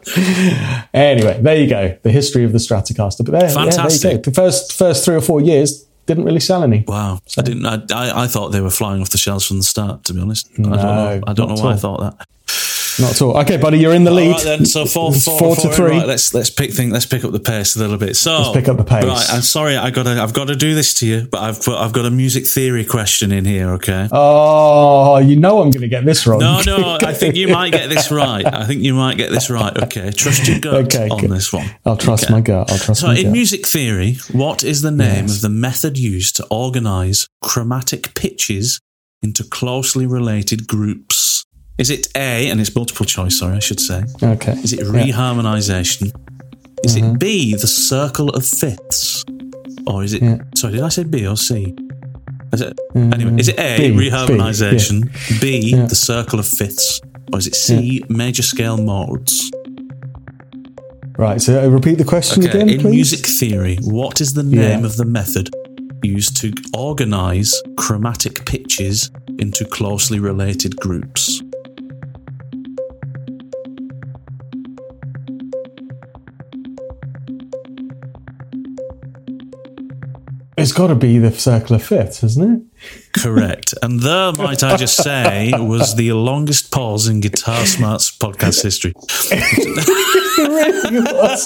anyway, there you go. The history of the Stratocaster. But there, Fantastic. Yeah, there. The first first three or four years didn't really sell any. Wow, so. I didn't. I, I thought they were flying off the shelves from the start. To be honest, no, I don't know. I don't know why. I thought that. Not at all. Okay, buddy, you're in the lead. Right then, so four, four, four, four to three. Right, let's let's pick thing. Let's pick up the pace a little bit. So let's pick up the pace. Right, I'm sorry, I got to I've got to do this to you, but I've put, I've got a music theory question in here. Okay. Oh, you know I'm going to get this wrong. No, no, I think you might get this right. I think you might get this right. Okay, trust your gut okay, on good. this one. I'll trust okay. my gut. I'll trust. So, in gut. music theory, what is the name yes. of the method used to organize chromatic pitches into closely related groups? Is it A, and it's multiple choice, sorry, I should say. Okay. Is it reharmonization? Yeah. Is mm-hmm. it B, the circle of fifths? Or is it, yeah. sorry, did I say B or C? Is it, mm, anyway, is it A, B, reharmonization, B, yeah. B the circle of fifths, or is it C, major scale modes? Right, so uh, repeat the question okay, again, in please. music theory, what is the name of the method used to organize chromatic pitches into closely related groups? It's got to be the circle of fifths, hasn't it? Correct. And there, might I just say, was the longest pause in Guitar Smarts podcast history. it really was.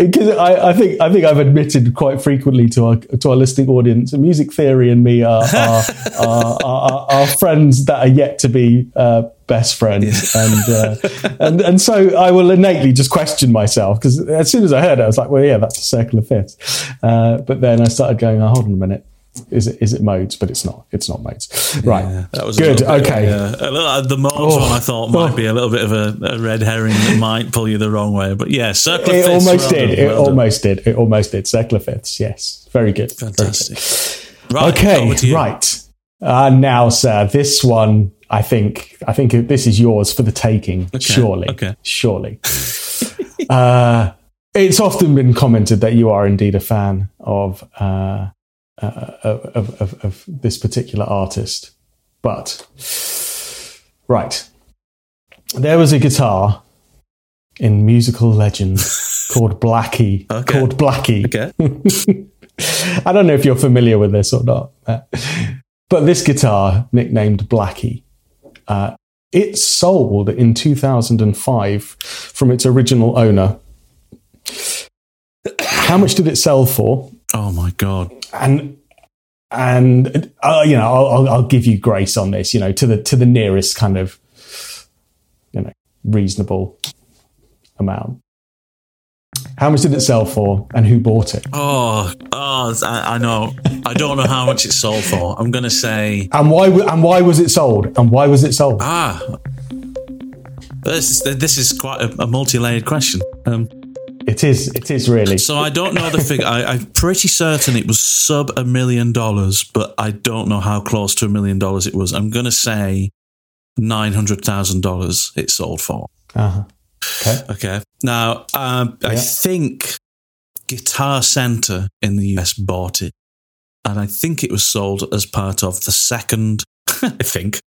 Because yeah. I, I, think I think I've admitted quite frequently to our to our listening audience, music theory and me are are, are, are, are friends that are yet to be. Uh, best friends, yeah. and uh, and and so I will innately just question myself because as soon as I heard it, I was like, well, yeah, that's a circle of fifths. Uh, but then I started going, oh, hold on a minute. Is it is it modes? But it's not. It's not modes. Right. Yeah, that was good. okay. Bit, uh, the modes oh, one I thought might oh. be a little bit of a, a, red herring that might pull you the wrong way. But yeah, circle it fifths. Almost did. Well it done. almost did. It almost did. Circle of fifths. Yes. Very good. Fantastic. Very good. Right. Okay. Right. Uh, now, sir, this one I think I think this is yours for the taking. Okay. Surely, okay. surely. uh, it's often been commented that you are indeed a fan of, uh, uh, of, of, of this particular artist, but right, there was a guitar in musical legend called Blackie. Okay. Called Blackie. Okay. I don't know if you're familiar with this or not, but this guitar, nicknamed Blackie, uh, it sold in 2005 from its original owner. How much did it sell for? Oh my god! And and uh, you know, I'll, I'll give you grace on this. You know, to the to the nearest kind of you know reasonable amount. How much did it sell for, and who bought it? Oh, oh, I, I know. I don't know how much it sold for. I'm going to say. And why? And why was it sold? And why was it sold? Ah, this is this is quite a, a multi-layered question. Um, it is. It is really. So I don't know the figure. I, I'm pretty certain it was sub a million dollars, but I don't know how close to a million dollars it was. I'm going to say nine hundred thousand dollars it sold for. Uh-huh. Okay. Okay. Now, um, yeah. I think Guitar Center in the US bought it. And I think it was sold as part of the second, I think.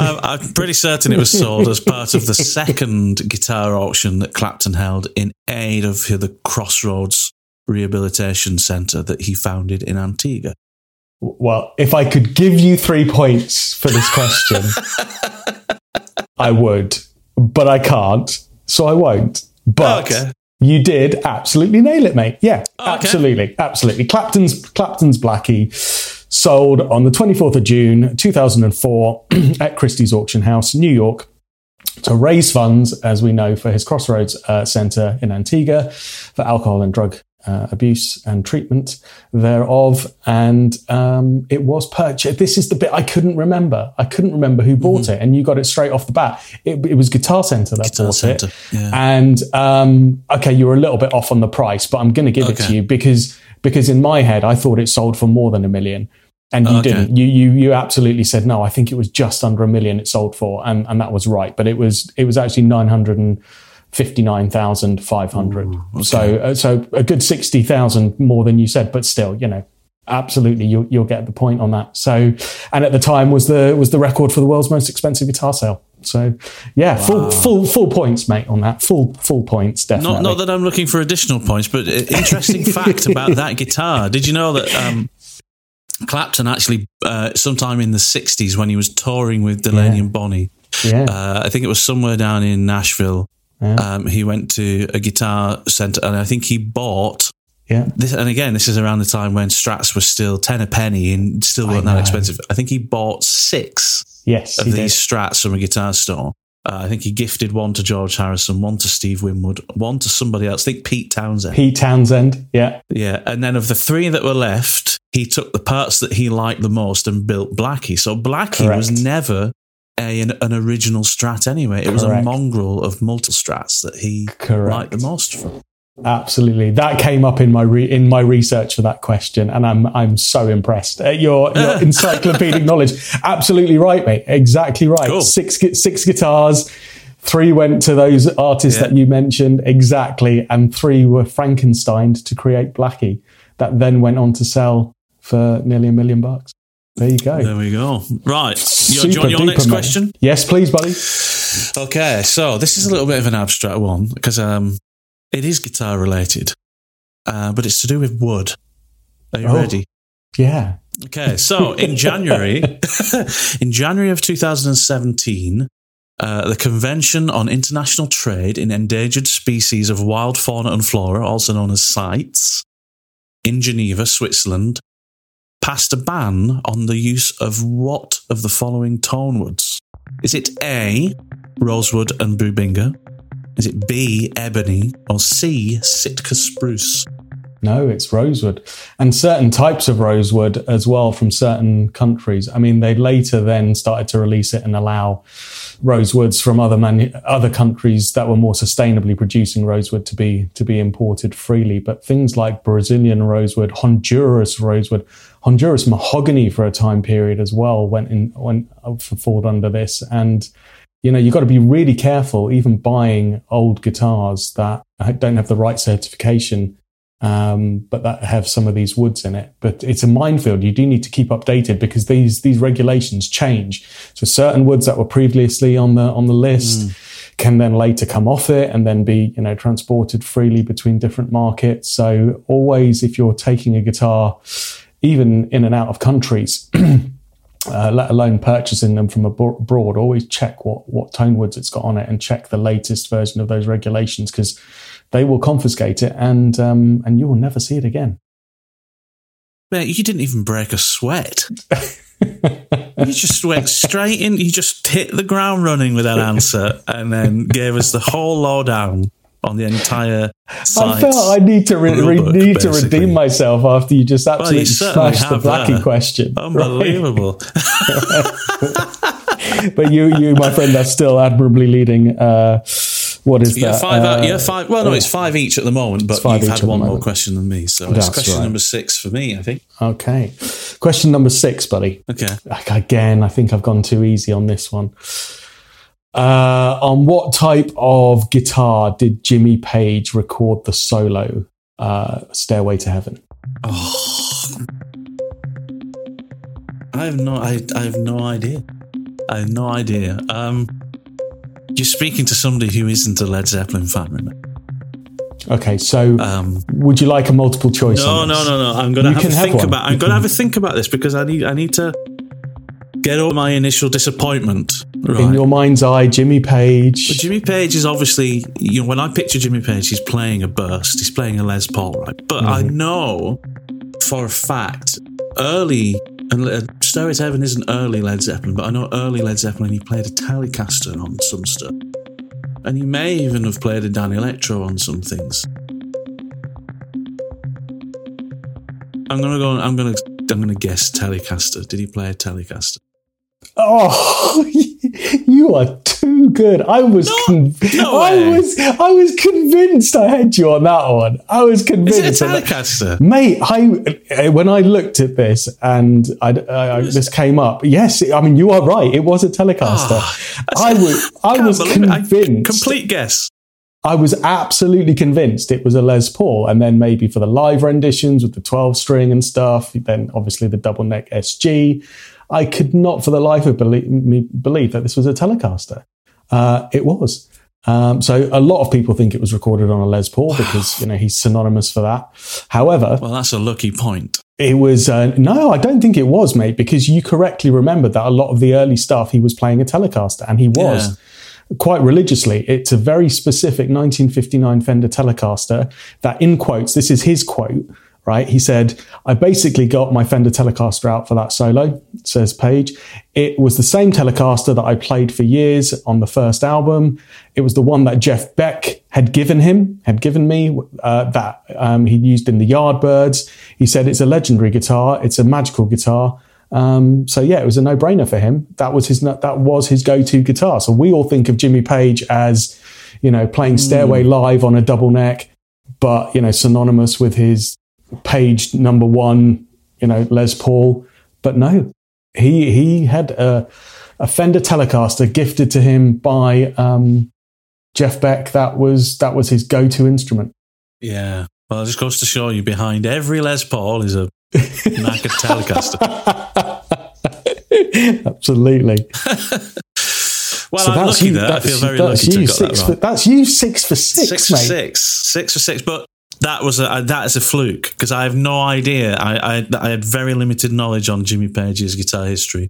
Um, I'm pretty certain it was sold as part of the second guitar auction that Clapton held in aid of the Crossroads Rehabilitation Centre that he founded in Antigua. Well, if I could give you three points for this question, I would, but I can't so I won't. But oh, okay. you did absolutely nail it, mate. Yeah, oh, okay. absolutely, absolutely. Clapton's Clapton's Blackie sold on the 24th of June 2004 at Christie's Auction House, New York, to raise funds, as we know, for his Crossroads uh, Centre in Antigua for alcohol and drug uh, abuse and treatment thereof. And um, it was purchased. This is the bit I couldn't remember. I couldn't remember who bought mm-hmm. it. And you got it straight off the bat. It, it was Guitar Center that Guitar bought Center, it. Yeah. And um, okay, you were a little bit off on the price, but I'm going to give okay. it to you because because in my head I thought it sold for more than a million. And you okay. didn't. You you you absolutely said no. I think it was just under a million it sold for, and and that was right. But it was it was actually nine hundred and fifty nine thousand five hundred. Okay. So uh, so a good sixty thousand more than you said, but still, you know, absolutely you'll you'll get the point on that. So, and at the time was the was the record for the world's most expensive guitar sale. So, yeah, wow. full full full points, mate, on that. Full full points, definitely. Not not that I'm looking for additional points, but uh, interesting fact about that guitar. Did you know that? Um, Clapton actually, uh, sometime in the 60s when he was touring with Delaney yeah. and Bonnie, yeah. Uh, I think it was somewhere down in Nashville. Yeah. Um, he went to a guitar center and I think he bought. Yeah. This, and again, this is around the time when Strats were still 10 a penny and still weren't that expensive. I think he bought six yes, of these did. Strats from a guitar store. Uh, I think he gifted one to George Harrison, one to Steve Winwood, one to somebody else. I think Pete Townshend. Pete Townshend, yeah. Yeah. And then of the three that were left, he took the parts that he liked the most and built Blackie. So Blackie Correct. was never a, an, an, original strat anyway. It Correct. was a mongrel of multi strats that he Correct. liked the most from. Absolutely, that came up in my re- in my research for that question, and I'm I'm so impressed at your your encyclopedic knowledge. Absolutely right, mate. Exactly right. Cool. Six six guitars, three went to those artists yeah. that you mentioned exactly, and three were Frankenstein to create Blackie. That then went on to sell for nearly a million bucks. There you go. There we go. Right. Super you, your next question? Yes, please, buddy. Okay, so this is a little bit of an abstract one because um, it is guitar related, uh, but it's to do with wood. Are you oh, ready? Yeah. Okay, so in January, in January of 2017, uh, the Convention on International Trade in Endangered Species of Wild Fauna and Flora, also known as CITES, in Geneva, Switzerland, passed a ban on the use of what of the following tone woods? Is it A, rosewood and bubinga? Is it B, ebony? Or C, Sitka spruce? No, it's rosewood. And certain types of rosewood as well from certain countries. I mean, they later then started to release it and allow rosewoods from other manu- other countries that were more sustainably producing rosewood to be to be imported freely. But things like Brazilian rosewood, Honduras rosewood, Honduras mahogany for a time period as well went in went uh, fall under this. And you know, you've got to be really careful, even buying old guitars that don't have the right certification um, but that have some of these woods in it. But it's a minefield. You do need to keep updated because these these regulations change. So certain woods that were previously on the on the list mm. can then later come off it and then be you know transported freely between different markets. So always, if you're taking a guitar, even in and out of countries. Uh, let alone purchasing them from abroad, always check what, what tone woods it's got on it and check the latest version of those regulations because they will confiscate it and um, and you will never see it again. Mate, you didn't even break a sweat. you just went straight in. You just hit the ground running with that answer, and then gave us the whole lowdown on the entire. I felt I need to re- re- need basically. to redeem myself after you just absolutely well, smashed the Blackie question. Unbelievable. Right? but you, you, my friend, are still admirably leading. Uh, what is you're that? Five, uh, you're five. Well, no, it's five each at the moment, but you've had one more question than me, so That's it's question right. number six for me. I think. Okay, question number six, buddy. Okay. Again, I think I've gone too easy on this one. Uh, on what type of guitar did Jimmy Page record the solo uh, "Stairway to Heaven"? Oh, I have no, I, I have no idea. I have no idea. Um, you're speaking to somebody who isn't a Led Zeppelin fan, remember? Okay, so um, would you like a multiple choice? No, no, no, no. I'm going to have to think about. I'm to have a think about this because I need. I need to get over my initial disappointment. Right. In your mind's eye, Jimmy Page. But Jimmy Page is obviously. You know, when I picture Jimmy Page, he's playing a burst. He's playing a Les Paul, right? But mm-hmm. I know for a fact, early And uh, Stairway to Heaven isn't early Led Zeppelin, but I know early Led Zeppelin he played a Telecaster on some stuff. And he may even have played a Danelectro on some things. I'm gonna go. I'm gonna. I'm gonna guess Telecaster. Did he play a Telecaster? Oh, you are too good. I was, No, con- no I was, I was convinced I had you on that one. I was Is convinced. it a. Telecaster? Mate, I when I looked at this and I, I, I- this came up. Yes, I mean you are right. It was a Telecaster. Ah, I was, I was convinced. complete guess. I was absolutely convinced it was a Les Paul, and then maybe for the live renditions with the twelve string and stuff, then obviously the double neck SG. I could not, for the life of believe, me, believe that this was a Telecaster. Uh, it was. Um, so a lot of people think it was recorded on a Les Paul because you know he's synonymous for that. However, Well, that's a lucky point. it was uh, no, I don't think it was, mate, because you correctly remembered that a lot of the early stuff he was playing a Telecaster, and he was quite religiously. It's a very specific 1959 Fender Telecaster that, in quotes, this is his quote. Right, he said, "I basically got my Fender Telecaster out for that solo." Says Page. It was the same Telecaster that I played for years on the first album. It was the one that Jeff Beck had given him, had given me, uh, that um, he used in the Yardbirds. He said it's a legendary guitar. It's a magical guitar. Um, so yeah, it was a no-brainer for him. That was his that was his go-to guitar. So we all think of Jimmy Page as, you know, playing Stairway live on a double neck, but you know, synonymous with his Page number one, you know, Les Paul. But no, he he had a, a Fender Telecaster gifted to him by um, Jeff Beck. That was that was his go-to instrument. Yeah. Well, it just goes to show you behind every Les Paul is a knackered Telecaster. Absolutely. Well, So I'm that's lucky you-. I feel very lucky to have got that for. That's you six for six, Six mate. for six, six for six. But that was a that is a fluke because I have no idea. I, I I had very limited knowledge on Jimmy Page's guitar history,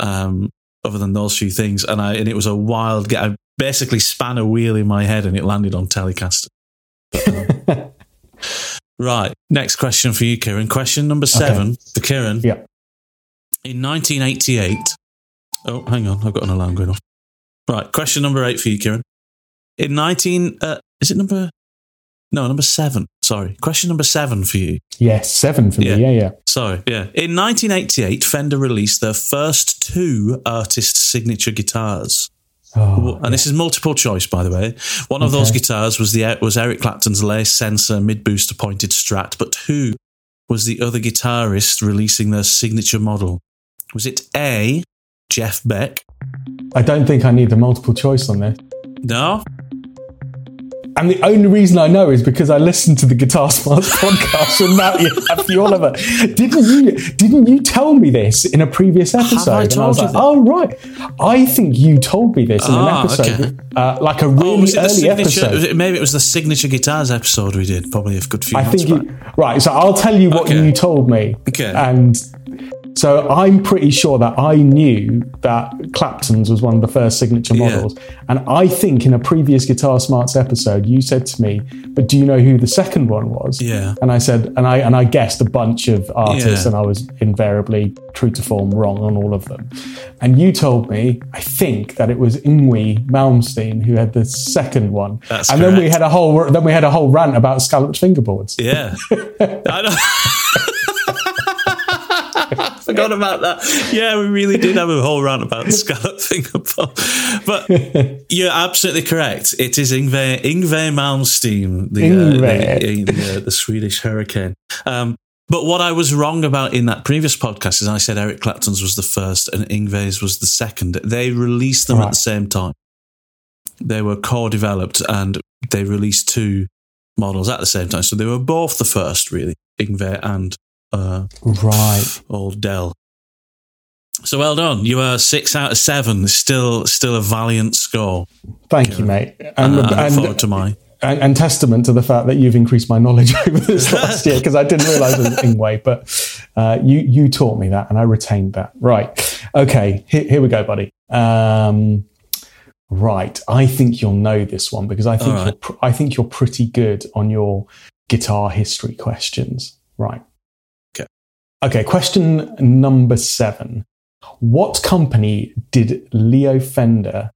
um, other than those few things, and I and it was a wild. I basically span a wheel in my head and it landed on Telecaster. But, right. Next question for you, Kieran. Question number seven for Kieran. Yeah. In 1988. Oh, hang on. I've got an alarm going off. Right. Question number eight for you, Kieran. In 19. Uh, is it number. No, number seven. Sorry. Question number seven for you. Yes, seven for Yeah. me. Yeah, yeah. Sorry. Yeah. In 1988, Fender released their first two artist signature guitars. Oh, And this is multiple choice, by the way. One of those guitars was the was Eric Clapton's lace sensor mid booster pointed Strat, but who was the other guitarist releasing their signature model? Was it A. Jeff Beck? I don't think I need the multiple choice on this. No. And the only reason I know is because I listened to the Guitar Smarts podcast from Matthew Oliver. Didn't you? Didn't you tell me this in a previous episode? I and I told was you like, that? oh right. I think you told me this in Ah, an episode, okay. uh, like a Oh, really was it early signature? episode. maybe it was the signature guitars episode we did, probably a good few I months think you, right. So I'll tell you what Okay. you told me. Okay. And so I'm pretty sure that I knew that Clapton's was one of the first signature Yeah. models. And I think in a previous Guitar Smarts episode, you said to me, "But do you know who the second one was?" Yeah. And I said, and I and I guessed a bunch of artists, Yeah. and I was invariably true to form wrong on all of them. And you told me, I think that it was Yngwie Malmsteen who had the second one. That's and then we had a whole then we had a whole rant about scalloped fingerboards. Yeah. I. Forgot about that. Yeah, we really did have a whole rant about the scallop fingerboard. But you're absolutely correct. It is Yngwie, Yngwie Malmsteen, the, uh, Yngve. the, the, the Swedish hurricane. Um, but what I was wrong about in that previous podcast is I said Eric Clapton's was the first and Yngwie's was the second. They released them at the same time. They were co-developed and they released two models at the same time. So they were both the first, really, Yngwie and uh, Right. old Dell. So well done. You are six out of seven. Still, still a valiant score. Thank you, mate. And, look and, forward to my. and, and testament to the fact that you've increased my knowledge over this last year because I didn't realize it was Yngwie, but uh, you you taught me that and I retained that. Right. Okay. Here, here we go, buddy. Um, right. I think you'll know this one because I think right. you're pr- I think you're pretty good on your guitar history questions. Right. Okay. Okay, question number seven. What company did Leo Fender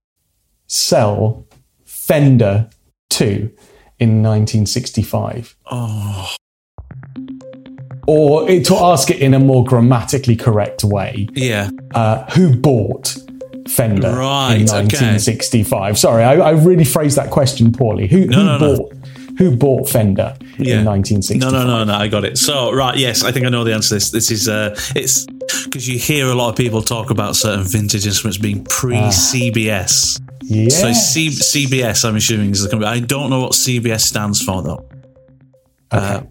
sell Fender to in 1965? Oh, Or to ask it in a more grammatically correct way, yeah. uh, who bought Fender Right, in okay. 1965? Sorry, I, I really phrased that question poorly. Who, who no, no. Who bought Fender Yeah. in 1960? No, no, no, no. I got it. So, right, yes, I think I know the answer to this. This is uh, it's because you hear a lot of people talk about certain vintage instruments being pre-CBS. Yeah. So C- CBS, I'm assuming is the company. I don't know what CBS stands for though. Okay.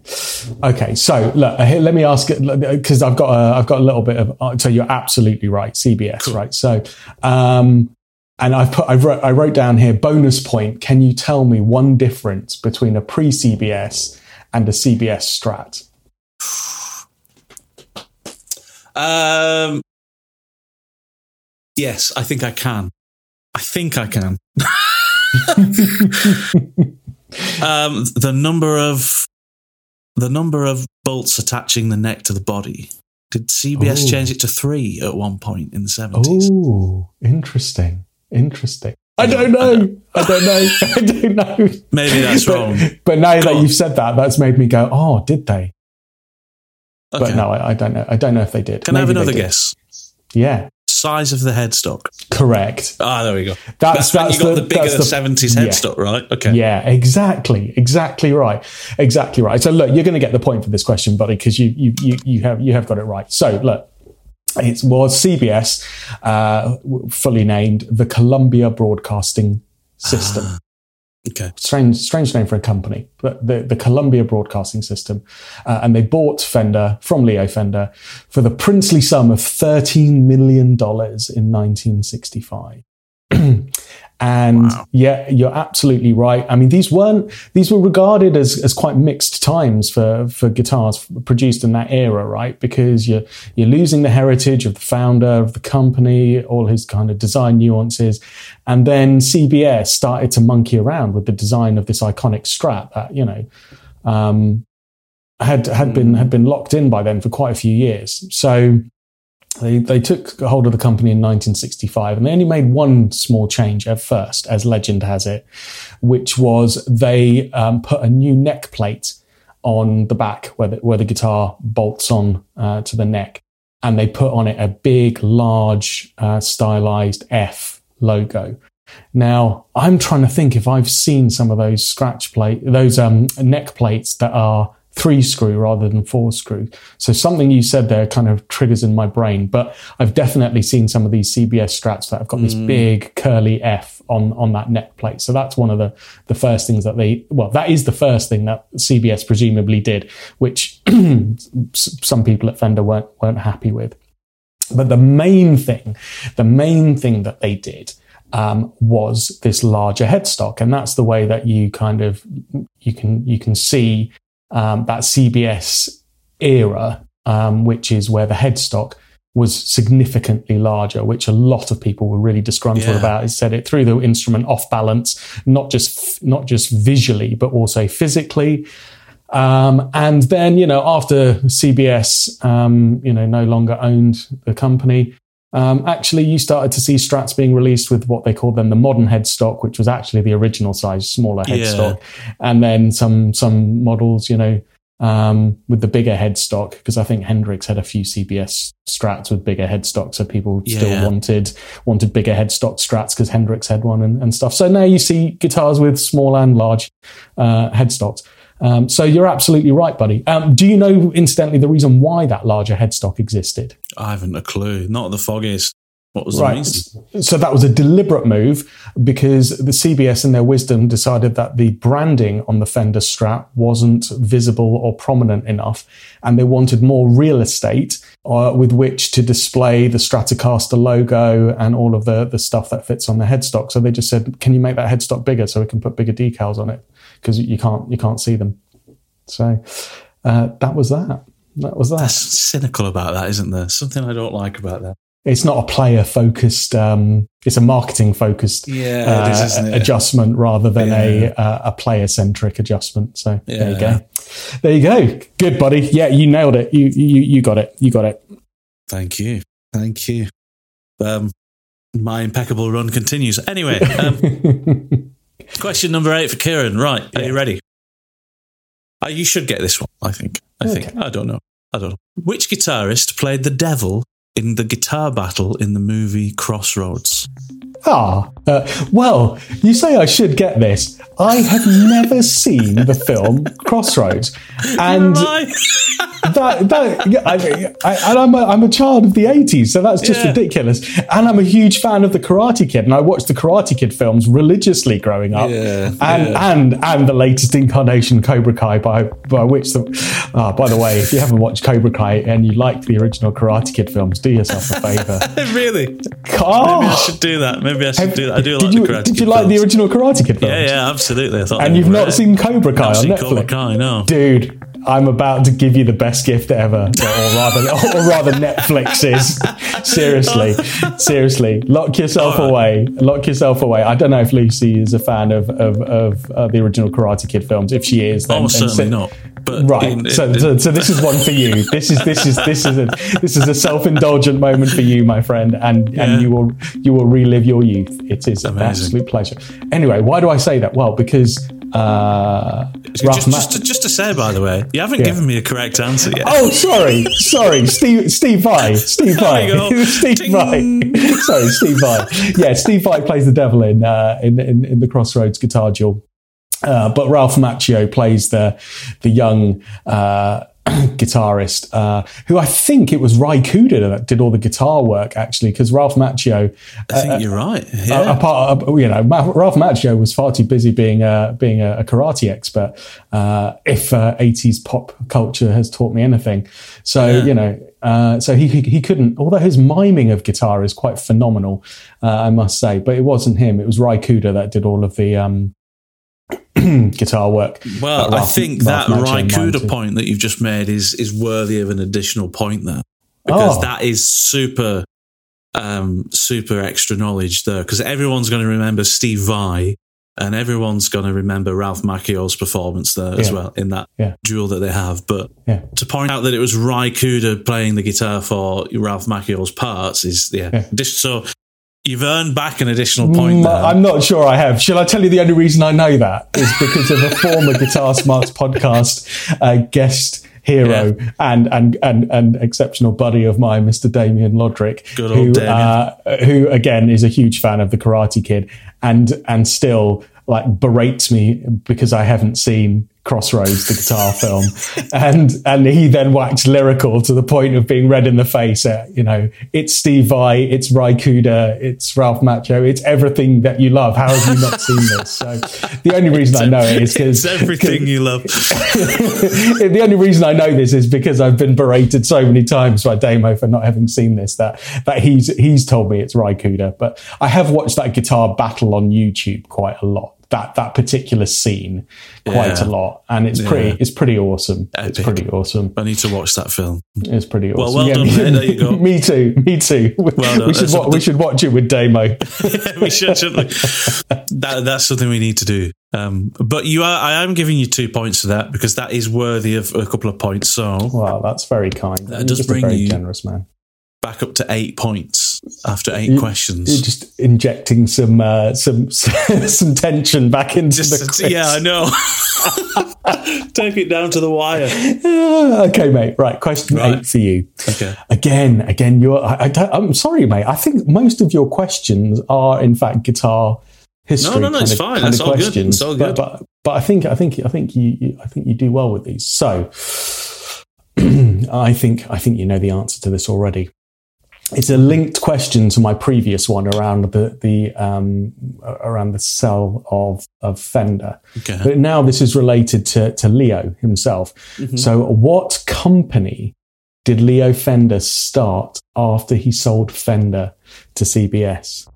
okay. So look, uh, here, let me ask it because I've got a, I've got a little bit of. uh, So you're absolutely right. CBS, right? So, um, and I've put I wrote I wrote down here bonus point. Can you tell me one difference between a pre CBS and a CBS Strat? Um, yes, I think I can. I think I can. um, the number of the number of bolts attaching the neck to the body. Did CBS Ooh. change it to three at one point in the seventies? Oh, interesting, interesting. I don't know. I don't know. I don't know. Maybe that's But- wrong. But now that you've said that, that's made me go, oh, did they? Okay. But no, I, I don't know. I don't know if they did. Can I have another guess? Yeah, Size of the headstock. correct. Ah, there we go. That's- when that's you got the- the, bigger the- seventies yeah. headstock, right? Okay. Yeah, exactly, exactly right, exactly right. So look, you're going to get the point for this question, buddy, because you you you you have you have got it right. So look. It was CBS, uh, fully named the Columbia Broadcasting System. Okay. strange strange name for a company, but the, the Columbia Broadcasting System, uh, and they bought Fender from Leo Fender for the princely sum of thirteen million dollars in 1965. and Wow. yeah, you're absolutely right. I mean, these weren't these were regarded as as quite mixed times for for guitars produced in that era, right? Because you're you're losing the heritage of the founder of the company, all his kind of design nuances, and then CBS started to monkey around with the design of this iconic Strat that you know um, had had been had been locked in by then for quite a few years. So they they took hold of the company in 1965, and they only made one small change at first, as legend has it, which was they um, put a new neck plate on the back where the, where the guitar bolts on uh, to the neck, and they put on it a big, large, uh, stylized F logo. Now, I'm trying to think if I've seen some of those scratch plate, those um, neck plates that are three screw rather than four screw. So something you said there kind of triggers in my brain, but I've definitely seen some of these CBS strats that have got this big curly F on, on that neck plate. So that's one of the, the first things that they, well, that is the first thing that CBS presumably did, which some people at Fender weren't, weren't happy with. But the main thing, the main thing that they did um, was this larger headstock, and that's the way that you kind of you can you can see um, that CBS era, um, which is where the headstock was significantly larger, which a lot of people were really disgruntled Yeah. about. It said it threw the instrument off balance, not just not just visually, but also physically. Um, and then, you know, after CBS, um, you know, no longer owned the company, um, actually you started to see Strats being released with what they called then the modern headstock, which was actually the original size, smaller Yeah. headstock. And then some, some models, you know, um, with the bigger headstock, because I think Hendrix had a few CBS Strats with bigger headstock, so people Yeah. still wanted wanted bigger headstock Strats because Hendrix had one and, and stuff. So now you see guitars with small and large uh, headstocks. Um, so you're absolutely right, buddy. Um, do you know, incidentally, the reason why that larger headstock existed? I haven't a clue. Not the foggiest. What was the Right. reason? So that was a deliberate move because the CBS, in their wisdom, decided that the branding on the Fender Strat wasn't visible or prominent enough, and they wanted more real estate uh, with which to display the Stratocaster logo and all of the the stuff that fits on the headstock. So they just said, "Can you make that headstock bigger so we can put bigger decals on it? Because you can't you can't see them." So uh, that was that. That was that. That's cynical about that, isn't there? Something I don't like about that. it's not a player focused. Um, it's a marketing focused yeah, uh, is, adjustment rather than yeah. a a player centric adjustment. So yeah. there you go. There you go. Good, buddy. Yeah, you nailed it. You you you got it. You got it. Thank you. Thank you. Um, my impeccable run continues. Anyway, um, question number eight for Kieran. Right, are you ready? Uh, you should get this one. I think. I okay. think. I don't know. I don't know. Which guitarist played the devil in the guitar battle in the movie Crossroads? Ah, uh, well, you say I should get this. I have never seen the film Crossroads, and that that I, I, and I'm a, I'm a child of the '80s, so that's just yeah. ridiculous. And I'm a huge fan of the Karate Kid, and I watched the Karate Kid films religiously growing up, yeah, and yeah. and and the latest incarnation Cobra Kai, by by which the oh, by the way, if you haven't watched Cobra Kai and you liked the original Karate Kid films, do yourself a favor. really? Oh. Maybe I should do that. Maybe I should have, do. I do like you, the Karate Did you like the original Karate Kid films? Yeah, yeah, absolutely. I thought and you've not seen Cobra Kai on Netflix? Cobra Kai, no, dude. I'm about to give you the best gift ever, or rather, or rather, Netflix is. seriously, seriously, lock yourself right. away. Lock yourself away. I don't know if Lucy is a fan of of, of uh, the original Karate Kid films. If she is, then, oh, certainly then, not. But right. In, so, in, so, so, this is one for you. This is this is this is a this is a self indulgent moment for you, my friend, and yeah. and you will you will relive your youth. It is Amazing. an absolute pleasure. Anyway, why do I say that? Well, because uh, just, just, to, just to say, by the way, you haven't yeah. given me a correct answer yet. Oh, sorry, sorry, Steve, Steve Vai, Steve Vai, Steve Vai. sorry, Steve Vai. Yeah, Steve Vai plays the devil in uh, in, in, in the Crossroads guitar duel. Uh, but Ralph Macchio plays the the young uh, guitarist, uh, who I think it was Ry Cooder that did all the guitar work actually, because Ralph Macchio. I think uh, you're right. Yeah. Apart, you know, Ralph Macchio was far too busy being a being a, karate expert. Uh, if 80s uh, pop culture has taught me anything, so yeah. you know, uh, so he, he, he couldn't. Although his miming of guitar is quite phenomenal, uh, I must say. But it wasn't him. It was Ry Cooder that did all of the um, guitar work. Well, I think that Cooder point that you've just made is is worthy of an additional point there because oh. that is super um, super extra knowledge there because everyone's going to remember Steve Vai and everyone's going to remember Ralph Macchio's performance there yeah. as well in that yeah. duel that they have. But yeah. to point out that it was Ry Cooder playing the guitar for Ralph Macchio's parts is yeah. So You've earned back an additional point. Mm, there. I'm not sure I have. Shall I tell you the only reason I know that is because of a former Guitar Smarts podcast uh, guest hero yeah. and, and and and exceptional buddy of mine, Mr. Damien Lodrick, who uh, who again is a huge fan of the Karate Kid and and still like berates me because I haven't seen Crossroads, the guitar film, and and he then waxed lyrical to the point of being red in the face. At, you know, it's Steve Vai, it's Ry Cooder, it's Ralph Macchio, it's everything that you love. How have you not seen this? So the only reason it's I know it is because everything you love. the only reason I know this is because I've been berated so many times by Damo for not having seen this. That that he's he's told me it's Ry Cooder, but I have watched that guitar battle on YouTube quite a lot that that particular scene quite yeah. a lot, and it's pretty yeah. it's pretty awesome. Epic. It's pretty awesome. I need to watch that film. It's pretty awesome. Well, well yeah, done. Me, there you go. me too. Me too. Well we should wa- we should watch it with Damo. we should? That, that's something we need to do. Um, but you are, I am giving you two points for that because that is worthy of a couple of points. So, wow, that's very kind. That does bring you generous man back up to eight points after eight you, questions. You're just injecting some uh, some some tension back into just, the quiz. Yeah, I know. Take it down to the wire. Uh, okay, mate. Right, question right. eight for you. Okay. Again, again, you're. I, am sorry, mate. I think most of your questions are, in fact, guitar history. No, no, no. It's of, fine. That's all good. It's all good. But, but, but I think I think I think you, you I think you do well with these. So. I think I think you know the answer to this already it's a linked question to my previous one around the, the um, around the cell of of Fender. Okay. But now this is related to to Leo himself. Mm-hmm. So, what company did Leo Fender start after he sold Fender to CBS?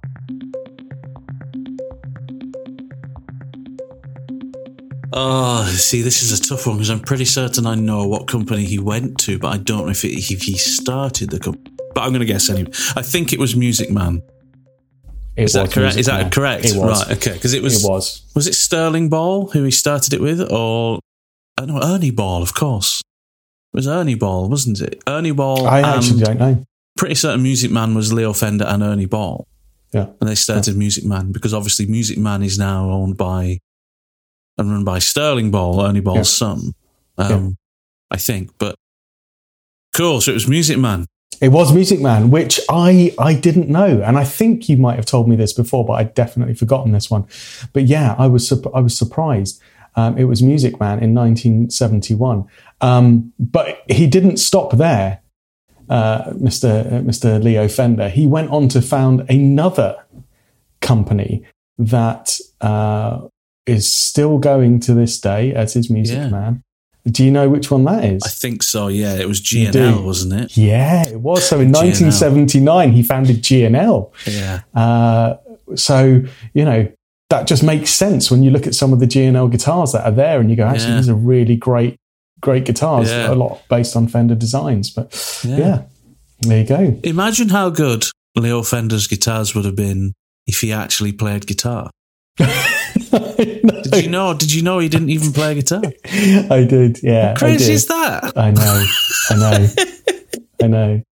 Oh, see, this is a tough one because I'm pretty certain I know what company he went to, but I don't know if, it, if he started the company. But I'm going to guess anyway. I think it was Music Man. It Is that correct? Music Is that Man. correct? It was. Right. Okay. Because it was, It was. was it Sterling Ball who he started it with, or I know Ernie Ball, of course. It was Ernie Ball, wasn't it? Ernie Ball. I actually don't know. pretty certain Music Man was Leo Fender and Ernie Ball. Yeah. And they started Music Man because obviously Music Man is now owned by and run by Sterling Ball, Ernie Ball's Yeah. son. Um, I think. But cool. So it was Music Man. It was Music Man, which I I didn't know, and I think you might have told me this before, but I'd definitely forgotten this one. But yeah, I was I was surprised. Um, it was Music Man in 1971, um, but he didn't stop there. Uh, Mr. uh, Mr. Leo Fender, he went on to found another company that uh, is still going to this day as his Music Yeah. Man. Do you know which one that is? I think so. Yeah. It was. G&L, wasn't it? Yeah, it was. So in 1979, he founded G&L. Yeah. Uh, so, you know, that just makes sense when you look at some of the G&L guitars that are there and you go, actually, Yeah. these are really great, great guitars. Yeah. A lot based on Fender designs. But Yeah. yeah, there you go. Imagine how good Leo Fender's guitars would have been if he actually played guitar. Did you know? Did you know he didn't even play guitar? I did. Yeah. I Crazy did. is that? I know. I know. I know.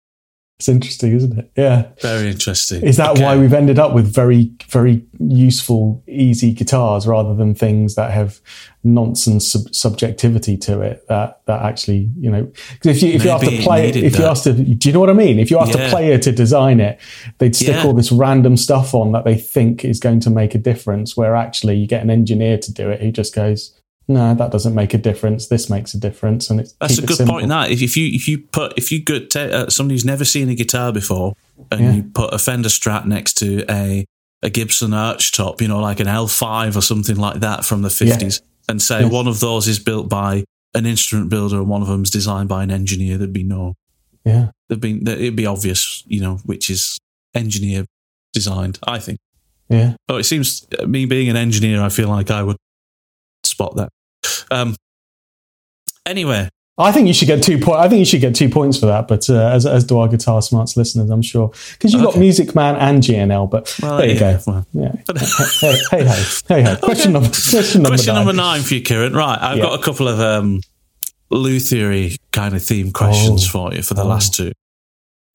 It's interesting, isn't it? Yeah. Very interesting. Is that Okay. why we've ended up with very, very useful, easy guitars rather than things that have nonsense sub- subjectivity to it? That that actually, you know, because if you if you Maybe to it play it, if you that. ask to, do you know what I mean? If you ask Yeah. a player to design it, they'd stick Yeah. all this random stuff on that they think is going to make a difference. Where actually, you get an engineer to do it who just goes, "No, that doesn't make a difference. This makes a difference." And it's That's a good point. That if, if you if you put if you could take uh, somebody who's never seen a guitar before and Yeah. you put a Fender Strat next to a a Gibson Arch Top, you know, like an L5 or something like that from the fifties, and say Yeah. one of those is built by an instrument builder and one of them's designed by an engineer, there'd be no, Yeah, there'd be it'd be obvious, you know, which is engineer designed. I think. yeah. Oh, it seems me being an engineer, I feel like I would spot that. Um. Anyway, I think you should get two points. I think you should get two points for that. But uh, as as do our Guitar Smarts listeners, I'm sure, because you've got Music Man and G&L. But well, there you yeah, go. well. Yeah. hey, hey, hey, hey, hey. Question number question number Question nine. number nine for you, Kieran. Right, I've Yeah. got a couple of um, luthiery kind of theme questions Oh. for you for the Oh. last two.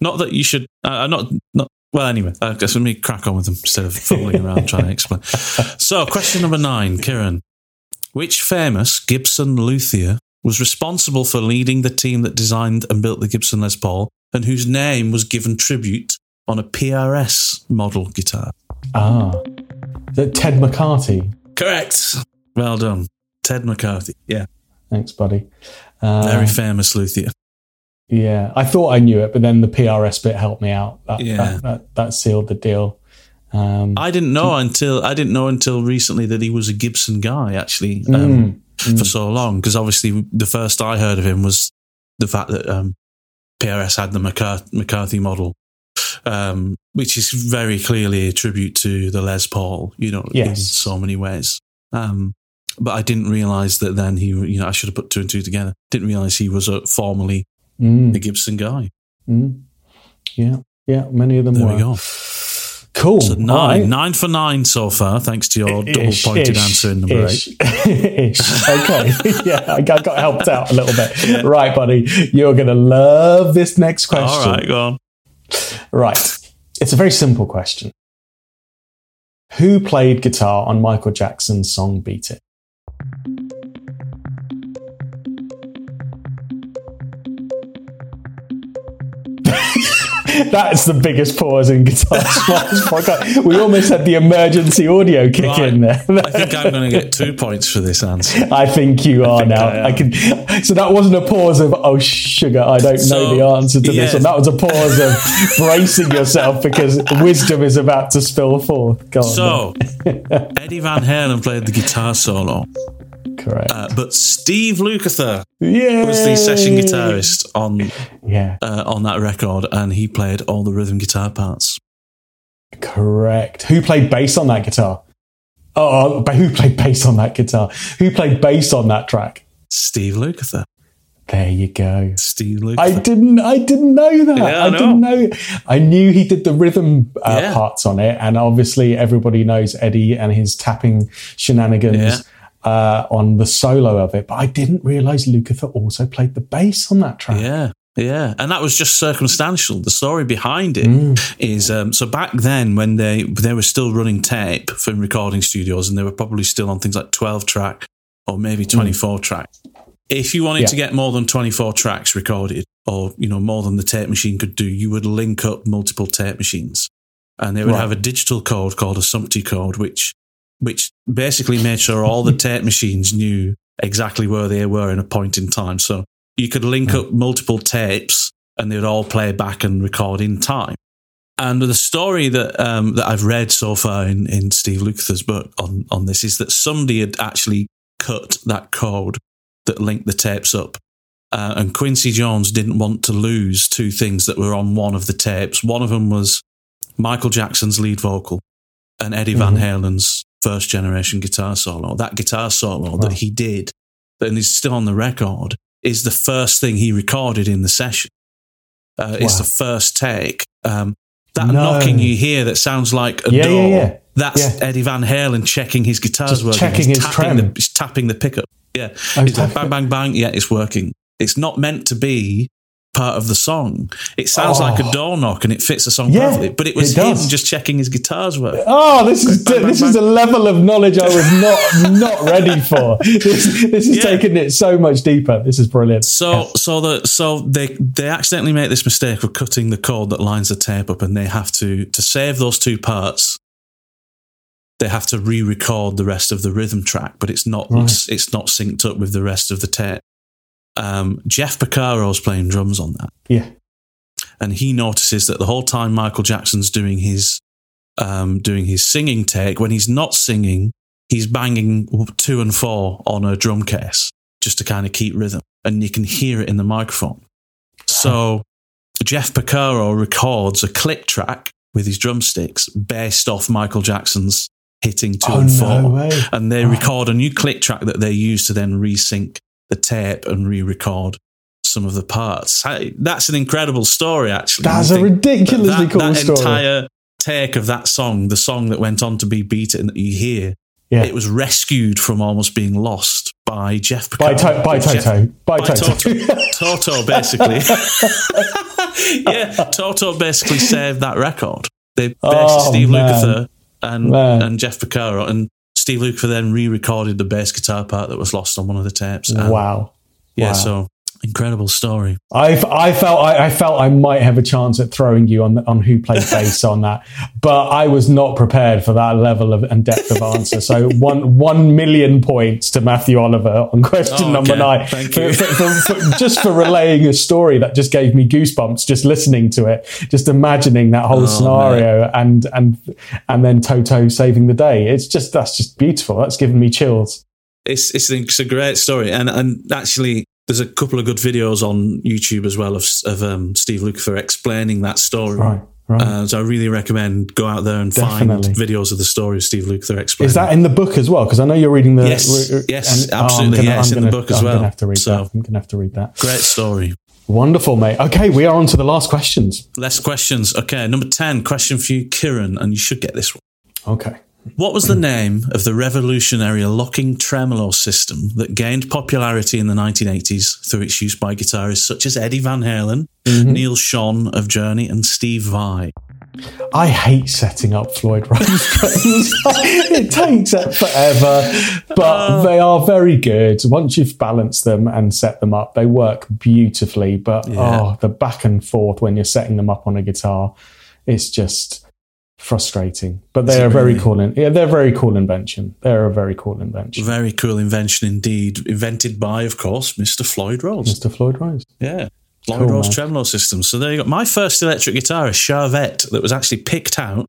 Not that you should. Uh, not not. Well, anyway, I guess let me crack on with them instead of fooling around trying to explain. So, question number nine, Kieran. Which famous Gibson luthier was responsible for leading the team that designed and built the Gibson Les Paul, and whose name was given tribute on a PRS model guitar? Ah, it Ted McCarty. Correct. Well done, Ted McCarty. Yeah, Thanks, buddy. Uh, very famous luthier. yeah, I thought I knew it, but then the PRS bit helped me out. That, Yeah. that, that, that sealed the deal. Um, I didn't know until I didn't know until recently that he was a Gibson guy actually um, mm, for so long because obviously the first I heard of him was the fact that um, PRS had the McCarty, model, um, which is very clearly a tribute to the Les Paul, you know, in so many ways. Um, but I didn't realize that then he, you know, I should have put two and two together. Didn't realize he was a, formerly mm, a Gibson guy. mm. Yeah, yeah, many of them There were. we go. Cool. So nine, right. nine for nine so far, thanks to your double-pointed ish, answer in number ish, eight. ish. Okay. yeah, I got, got helped out a little bit. Right, buddy. You're going to love this next question. All right, go on. Right. It's a very simple question. Who played guitar on Michael Jackson's song Beat It? That's the biggest pause in Guitar podcast. We almost had the emergency audio kick Right. in there. I think I'm going to get two points for this answer. I think you are think now. I. I, can. So that wasn't a pause of "oh sugar," I don't So, know the answer to this, yeah. and that was a pause of bracing yourself because wisdom is about to spill forth. Go on. So, Eddie Van Halen played the guitar solo. Correct. uh, but Steve Lukather yeah, was the session guitarist on Yeah, uh, on that record, and he played all the rhythm guitar parts. correct. Who played bass on that guitar? Oh, but who played bass on that guitar? Who played bass on that track? Steve Lukather. There you go. Steve Lukather. I didn't. I didn't know that. Yeah, I I, know. didn't know. I knew he did the rhythm uh, Yeah. parts on it, and obviously everybody knows Eddie and his tapping shenanigans Yeah. Uh, on the solo of it. But I didn't realize Lukather also played the bass on that track. Yeah, yeah, and that was just circumstantial. The story behind it is Mm. um, so back then when they they were still running tape for recording studios, and they were probably still on things like twelve track or maybe twenty four track. If you wanted Mm. Yeah. to get more than twenty four tracks recorded, or you know more than the tape machine could do, you would link up multiple tape machines, and they would Right. have a digital code called a SMPTE code, which which basically made sure all the tape machines knew exactly where they were in a point in time. So you could link up multiple tapes and they'd all play back and record in time. And the story that um, that I've read so far in, in Steve Lukather's book on, on this is that somebody had actually cut that code that linked the tapes up. Uh, and Quincy Jones didn't want to lose two things that were on one of the tapes. One of them was Michael Jackson's lead vocal and Eddie Van Halen's first generation guitar solo. That guitar solo that he did, and is still on the record, is the first thing he recorded in the session. Uh, It's the first take. Um, that No. knocking you hear that sounds like a Yeah, door. yeah. That's Yeah. Eddie Van Halen checking his guitars Just working. checking he's his tapping trem. the, he's tapping the pickup. Yeah, it's like bang, bang, bang. Yeah, it's working. It's not meant to be part of the song. It sounds like a Oh. door knock and it fits the song Yeah, perfectly. But it was it him just checking his guitars work. Oh, this is Bang, bang, this is a level of knowledge I was not not ready for. This, this is Yeah. taking it so much deeper. This is brilliant. So, so the so they they accidentally make this mistake of cutting the code that lines the tape up, and they have to to save those two parts. They have to re-record the rest of the rhythm track, but it's not Right. it's, it's not synced up with the rest of the tape. Um, Jeff Porcaro's playing drums on that, yeah, and he notices that the whole time Michael Jackson's doing his um, doing his singing take, when he's not singing, he's banging two and four on a drum case just to kind of keep rhythm, and you can hear it in the microphone. So Jeff Piccaro records a click track with his drumsticks based off Michael Jackson's hitting two Oh, and no four, way. and they Wow. record a new click track that they use to then resync the tape and re-record some of the parts. I- That's an incredible story, actually. That's a ridiculously that, cool that story. entire take of that song, the song that went on to be beaten that you hear, Yeah. it was rescued from almost being lost by Jeff by, to- by Jeff- Toto. By, by Toto. Toto. Basically. yeah, Toto basically saved that record. They based Oh, Steve man. Lukather and, Man. and Jeff Porcaro, and Steve Lukather then re-recorded the bass guitar part that was lost on one of the tapes. And, wow. Yeah, Wow. so incredible story. I, I felt I, I felt I might have a chance at throwing you on on who played bass on that, but I was not prepared for that level of and depth of answer. So one one million points to Matthew Oliver on question Oh, number okay. nine Thank for, you. for, for, just for relaying a story that just gave me goosebumps just listening to it, just imagining that whole Oh, scenario and and and then Toto saving the day. It's just that's just beautiful. That's given me chills. it's it's a, it's a great story, and and actually, there's a couple of good videos on YouTube as well of of um, Steve Lukather explaining that story. Right, right. Uh, so I really recommend go out there and Definitely. find videos of the story of Steve Lukather explaining. Is that in the book as well? Because I know you're reading the Yes, re- yes, and- oh, I'm absolutely, gonna- I'm in the gonna- book as I'm well. gonna have to read So- that. I'm gonna have to read that. great story? Wonderful, mate. Okay, we are on to the last questions. Less questions. Okay, number ten question for you, Kieran, and you should get this one. Okay. What was the name of the revolutionary locking tremolo system that gained popularity in the 1980s through its use by guitarists such as Eddie Van Halen, Mm-hmm. Neal Schon of Journey, and Steve Vai? I hate setting up Floyd Rose it takes it forever, but they are very good. Once you've balanced them and set them up, they work beautifully. But Yeah. oh, the back and forth when you're setting them up on a guitar, it's just frustrating. But they are very cool. In, yeah, they're a very cool invention. They're a very cool invention. Very cool invention indeed. Invented by, of course, Mr. Floyd Rose. Mr. Floyd Rose. Yeah. Floyd Cool, Rose man. tremolo system. So there you go. My first electric guitar, a Charvette, that was actually picked out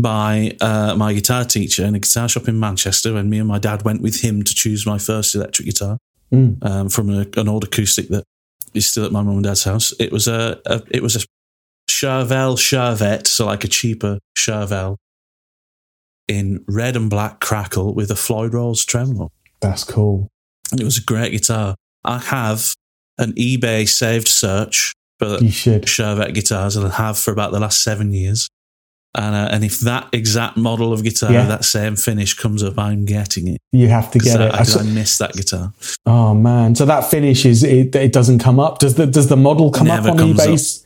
by uh, my guitar teacher in a guitar shop in Manchester when me and my dad went with him to choose my first electric guitar Mm. um, from a, an old acoustic that is still at my mum and dad's house. It was a, a it was a Charvel Charvette, so like a cheaper Charvel in red and black crackle with a Floyd Rose tremolo. That's cool. And it was a great guitar. I have an eBay saved search for You should. Charvette guitars, and I have for about the last seven years. And uh, and if that exact model of guitar, Yeah. that same finish comes up, I'm getting it. You have to get it. I saw- I, miss that guitar. oh man! So that finish is it, it doesn't come up. Does the does the model come Never up on eBay?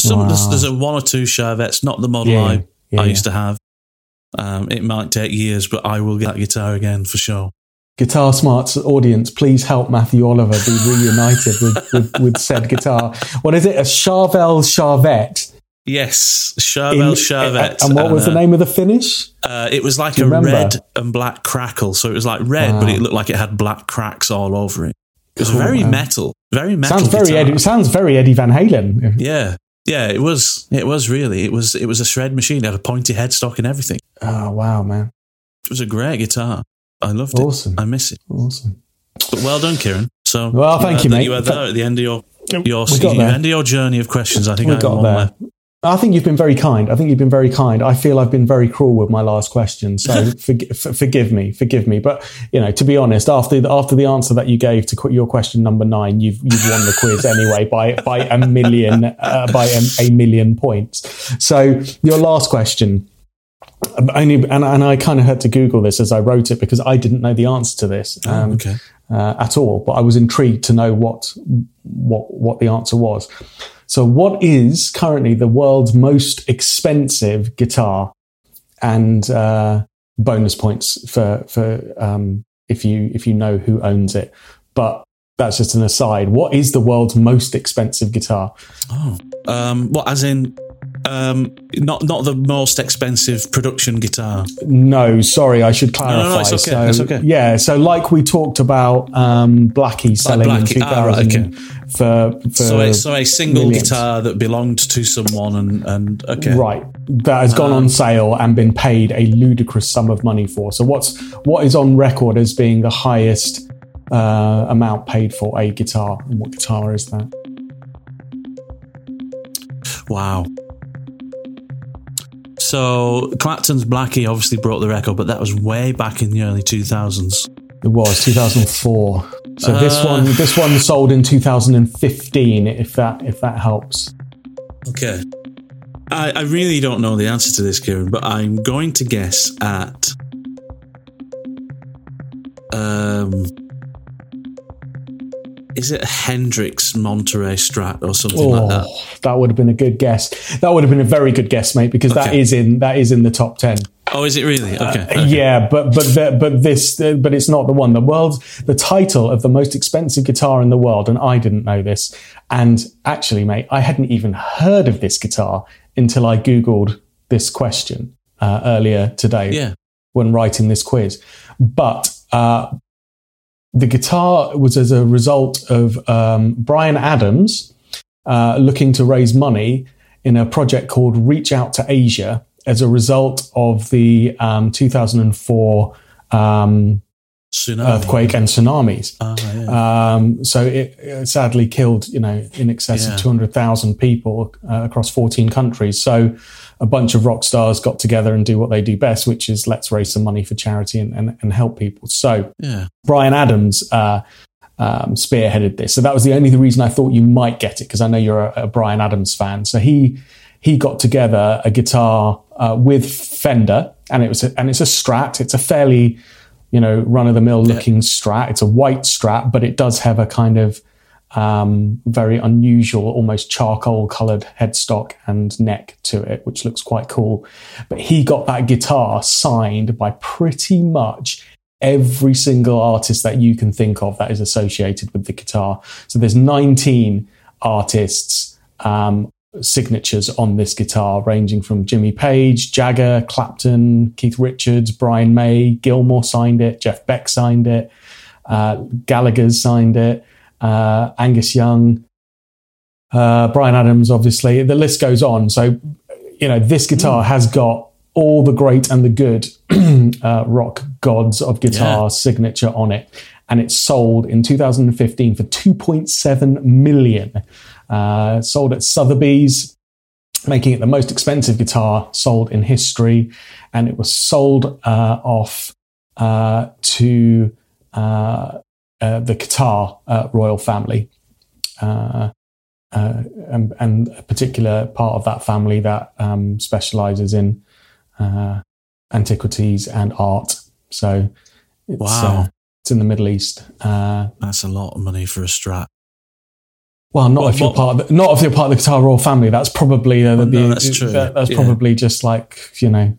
Some there's, Wow. there's a one or two Charvettes, not the model Yeah, I yeah, I yeah. used to have. Um, it might take years, but I will get that guitar again for sure. Guitar Smart's audience, please help Matthew Oliver be reunited with, with, with said guitar. What is it? A Charvel Charvette. Yes, Charvel Charvette. And what was the uh, name of the finish? Uh, it was like a remember? red and black crackle. So it was like red, but it looked like it had black cracks all over it. It was Cool, very man. metal, very metal. Sounds very guitar. Eddie, sounds very Eddie Van Halen. Yeah, yeah. It was. It was really. It was. It was a shred machine. It had a pointy headstock and everything. Oh wow, man! It was a great guitar. I loved it. Awesome, I miss it. awesome. But well done, Kieran. So Well, thank uh, you, mate. You were there at the end of your your end of your journey of questions. I think We I got one there. I think you've been very kind. I think you've been very kind. I feel I've been very cruel with my last question, so forg- f- forgive me, forgive me. But you know, to be honest, after the, after the answer that you gave to qu- your question number nine, you've you've won the quiz anyway by by a million uh, by a, a million points. So your last question. um, Only and, and I kind of had to Google this as I wrote it because I didn't know the answer to this um, Oh, okay. uh, at all, but I was intrigued to know what what what the answer was. So, what is currently the world's most expensive guitar? And uh, bonus points for for um, if you if you know who owns it. But that's just an aside. What is the world's most expensive guitar? Oh, um, what? As in, um, not not the most expensive production guitar. No, sorry, I should clarify. no, no, it's okay, So, it's okay. Yeah, so like we talked about, um, Blackie selling in Blackie, 2000 ah, right, okay. for, for So a, so a single millions. guitar that belonged to someone and and okay. Right. That has gone on sale and been paid a ludicrous sum of money for. So what's what is on record as being the highest uh, amount paid for a guitar? And what guitar is that? Wow. So Clapton's Blackie obviously broke the record, but that was way back in the early two thousands. It was 2004. So this Uh. one this one sold in 2015 if that if that helps. Okay. I, I really don't know the answer to this, Kieran, but I'm going to guess at um is it a Hendrix Monterey Strat or something like that? Oh, that would have been a good guess. That would have been a very good guess, mate, because that Okay. is in that is in the top 10. Oh, is it really? Okay. okay. Uh, Yeah, but but the, but this uh, but it's not the one. The world's the title of the most expensive guitar in the world, and I didn't know this. And actually, mate, I hadn't even heard of this guitar until I googled this question uh, earlier today Yeah. when writing this quiz. But uh, the guitar was as a result of um, Bryan Adams uh, looking to raise money in a project called Reach Out to Asia as a result of the um, 2004 um, Tsunami. earthquake and tsunamis. Ah, yeah. Um, so it, it sadly killed, you know, in excess Yeah. of 200,000 people uh, across 14 countries. So a bunch of rock stars got together and do what they do best, which is let's raise some money for charity and, and, and help people. So yeah. Bryan Adams uh, um, spearheaded this. So that was the only reason I thought you might get it because I know you're a, a Bryan Adams fan. So he he got together a guitar uh, with Fender, and it was a, and it's a Strat. It's a fairly you know run of the mill looking Strat. It's a white Strat, but it does have a kind of um, very unusual, almost charcoal colored headstock and neck to it, which looks quite cool. But he got that guitar signed by pretty much every single artist that you can think of that is associated with the guitar. So there's 19 artists, um, signatures on this guitar, ranging from Jimmy Page, Jagger, Clapton, Keith Richards, Brian May, Gilmour signed it, Jeff Beck signed it, uh, Gallagher's signed it, uh, Angus Young, uh, Bryan Adams, obviously. The list goes on. So, you know, this guitar has got all the great and the good uh, rock gods of guitar Yeah. signature on it. And it sold in 2015 for 2.7 million. Uh, sold at Sotheby's, making it the most expensive guitar sold in history. And it was sold uh, off uh, to uh, the Qatar uh, royal family. uh, uh, and, and, a particular part of that family that um, specializes in uh, antiquities and art. So it's, wow. Uh, it's in the Middle East. Uh, That's a lot of money for a strat. Well, not if you're part of the, not if you're part of the Qatar Royal family. That's probably uh, the, no, that's. That, that's yeah. probably just like you know,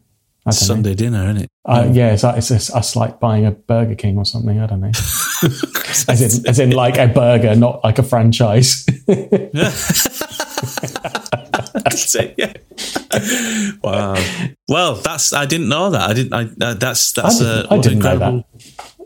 Sunday know. dinner, isn't it? Uh, yeah, it's, it's, it's us like buying a Burger King or something. I don't know. as in, as in like a burger, not like a franchise. that's it. Yeah. Wow. Well, that's I didn't know that. I didn't. I uh, that's that's I didn't, I didn't know that.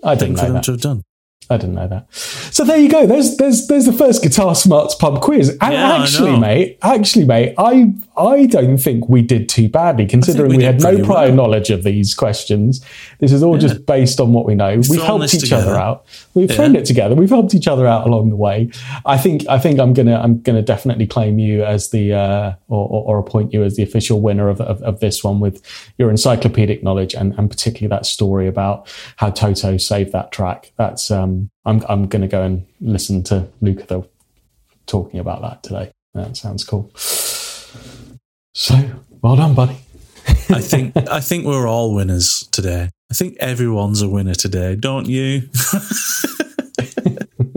I didn't know for them that. to have done. I didn't know that. So there you go. There's there's there's the first Guitar Smarts pub quiz. And Yeah, actually, mate, actually, mate, I I don't think we did too badly considering we we, had no prior well. knowledge of these questions. This is all just based on what we know. We've thrown helped each other out. We've Yeah. thrown it together. We've helped each other out along the way. I think I think I'm gonna I'm gonna definitely claim you as the uh, or, or, or appoint you as the official winner of, of, of this one with your encyclopedic knowledge and, and particularly that story about how Toto saved that track. That's um I'm I'm gonna go and listen to Lukather talking about that today. That sounds cool. So well done, buddy. I think I think we're all winners today. I think everyone's a winner today, don't you?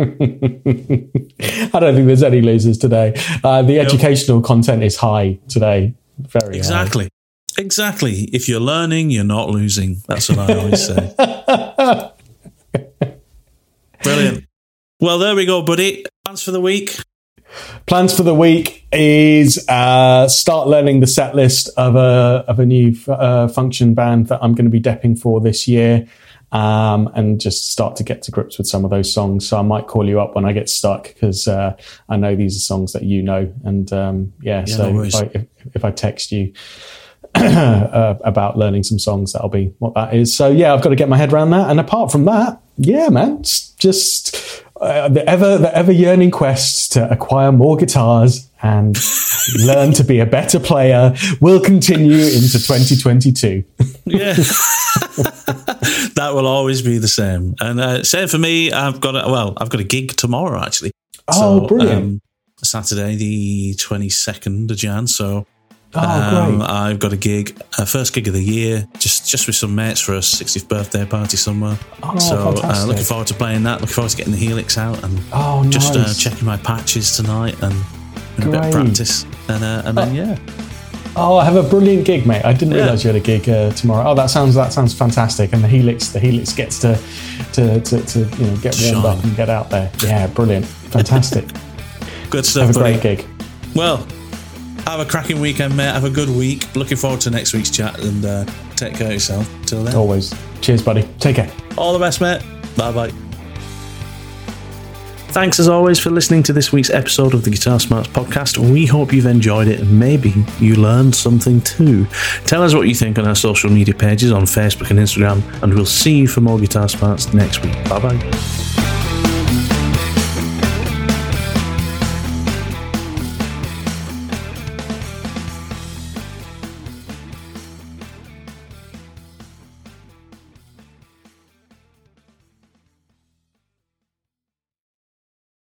I don't think there's any losers today. Uh, the educational content is high today. Very high. exactly. Exactly. If you're learning, you're not losing. That's what I always say. Brilliant. Well, there we go, buddy. Plans for the week. Plans for the week is uh, start learning the set list of a of a new uh, function band that I'm going to be depping for this year, um, and just start to get to grips with some of those songs. So I might call you up when I get stuck because uh, I know these are songs that you know, and um, yeah. Yeah, so no if. I, if, if I text you. uh, about learning some songs, that'll be what that is. So yeah, I've got to get my head around that. And apart from that, yeah, man, it's just uh, the ever the ever yearning quest to acquire more guitars and learn to be a better player will continue into 2022. Yeah. that will always be the same. And uh, same for me. I've got a, well, I've got a gig tomorrow actually. Oh, brilliant. um, Saturday, the 22nd of Jan. So Oh, um, great. I've got a gig, a first gig of the year, just just with some mates for a 60th birthday party somewhere. Oh, so uh, looking forward to playing that. Looking forward to getting the Helix out and Oh, just uh, checking my patches tonight and, and a bit of practice. And, uh, and then, yeah. Oh, I have a brilliant gig, mate. I didn't Yeah. realise you had a gig uh, tomorrow. Oh, that sounds that sounds fantastic. And the Helix, the Helix gets to to, to, to you know get warmed Shine. up and get out there. Yeah, brilliant, fantastic. Good stuff, have a buddy. great gig. Well, have a cracking weekend, mate. Have a good week. Looking forward to next week's chat and uh, take care of yourself. Till then, Always. Cheers, buddy. Take care. all the best, mate. Bye bye. Thanks as always for listening to this week's episode of the Guitar Smarts podcast. We hope you've enjoyed it and maybe you learned something too. Tell us what you think on our social media pages on Facebook and Instagram, and we'll see you for more Guitar Smarts next week. Bye bye.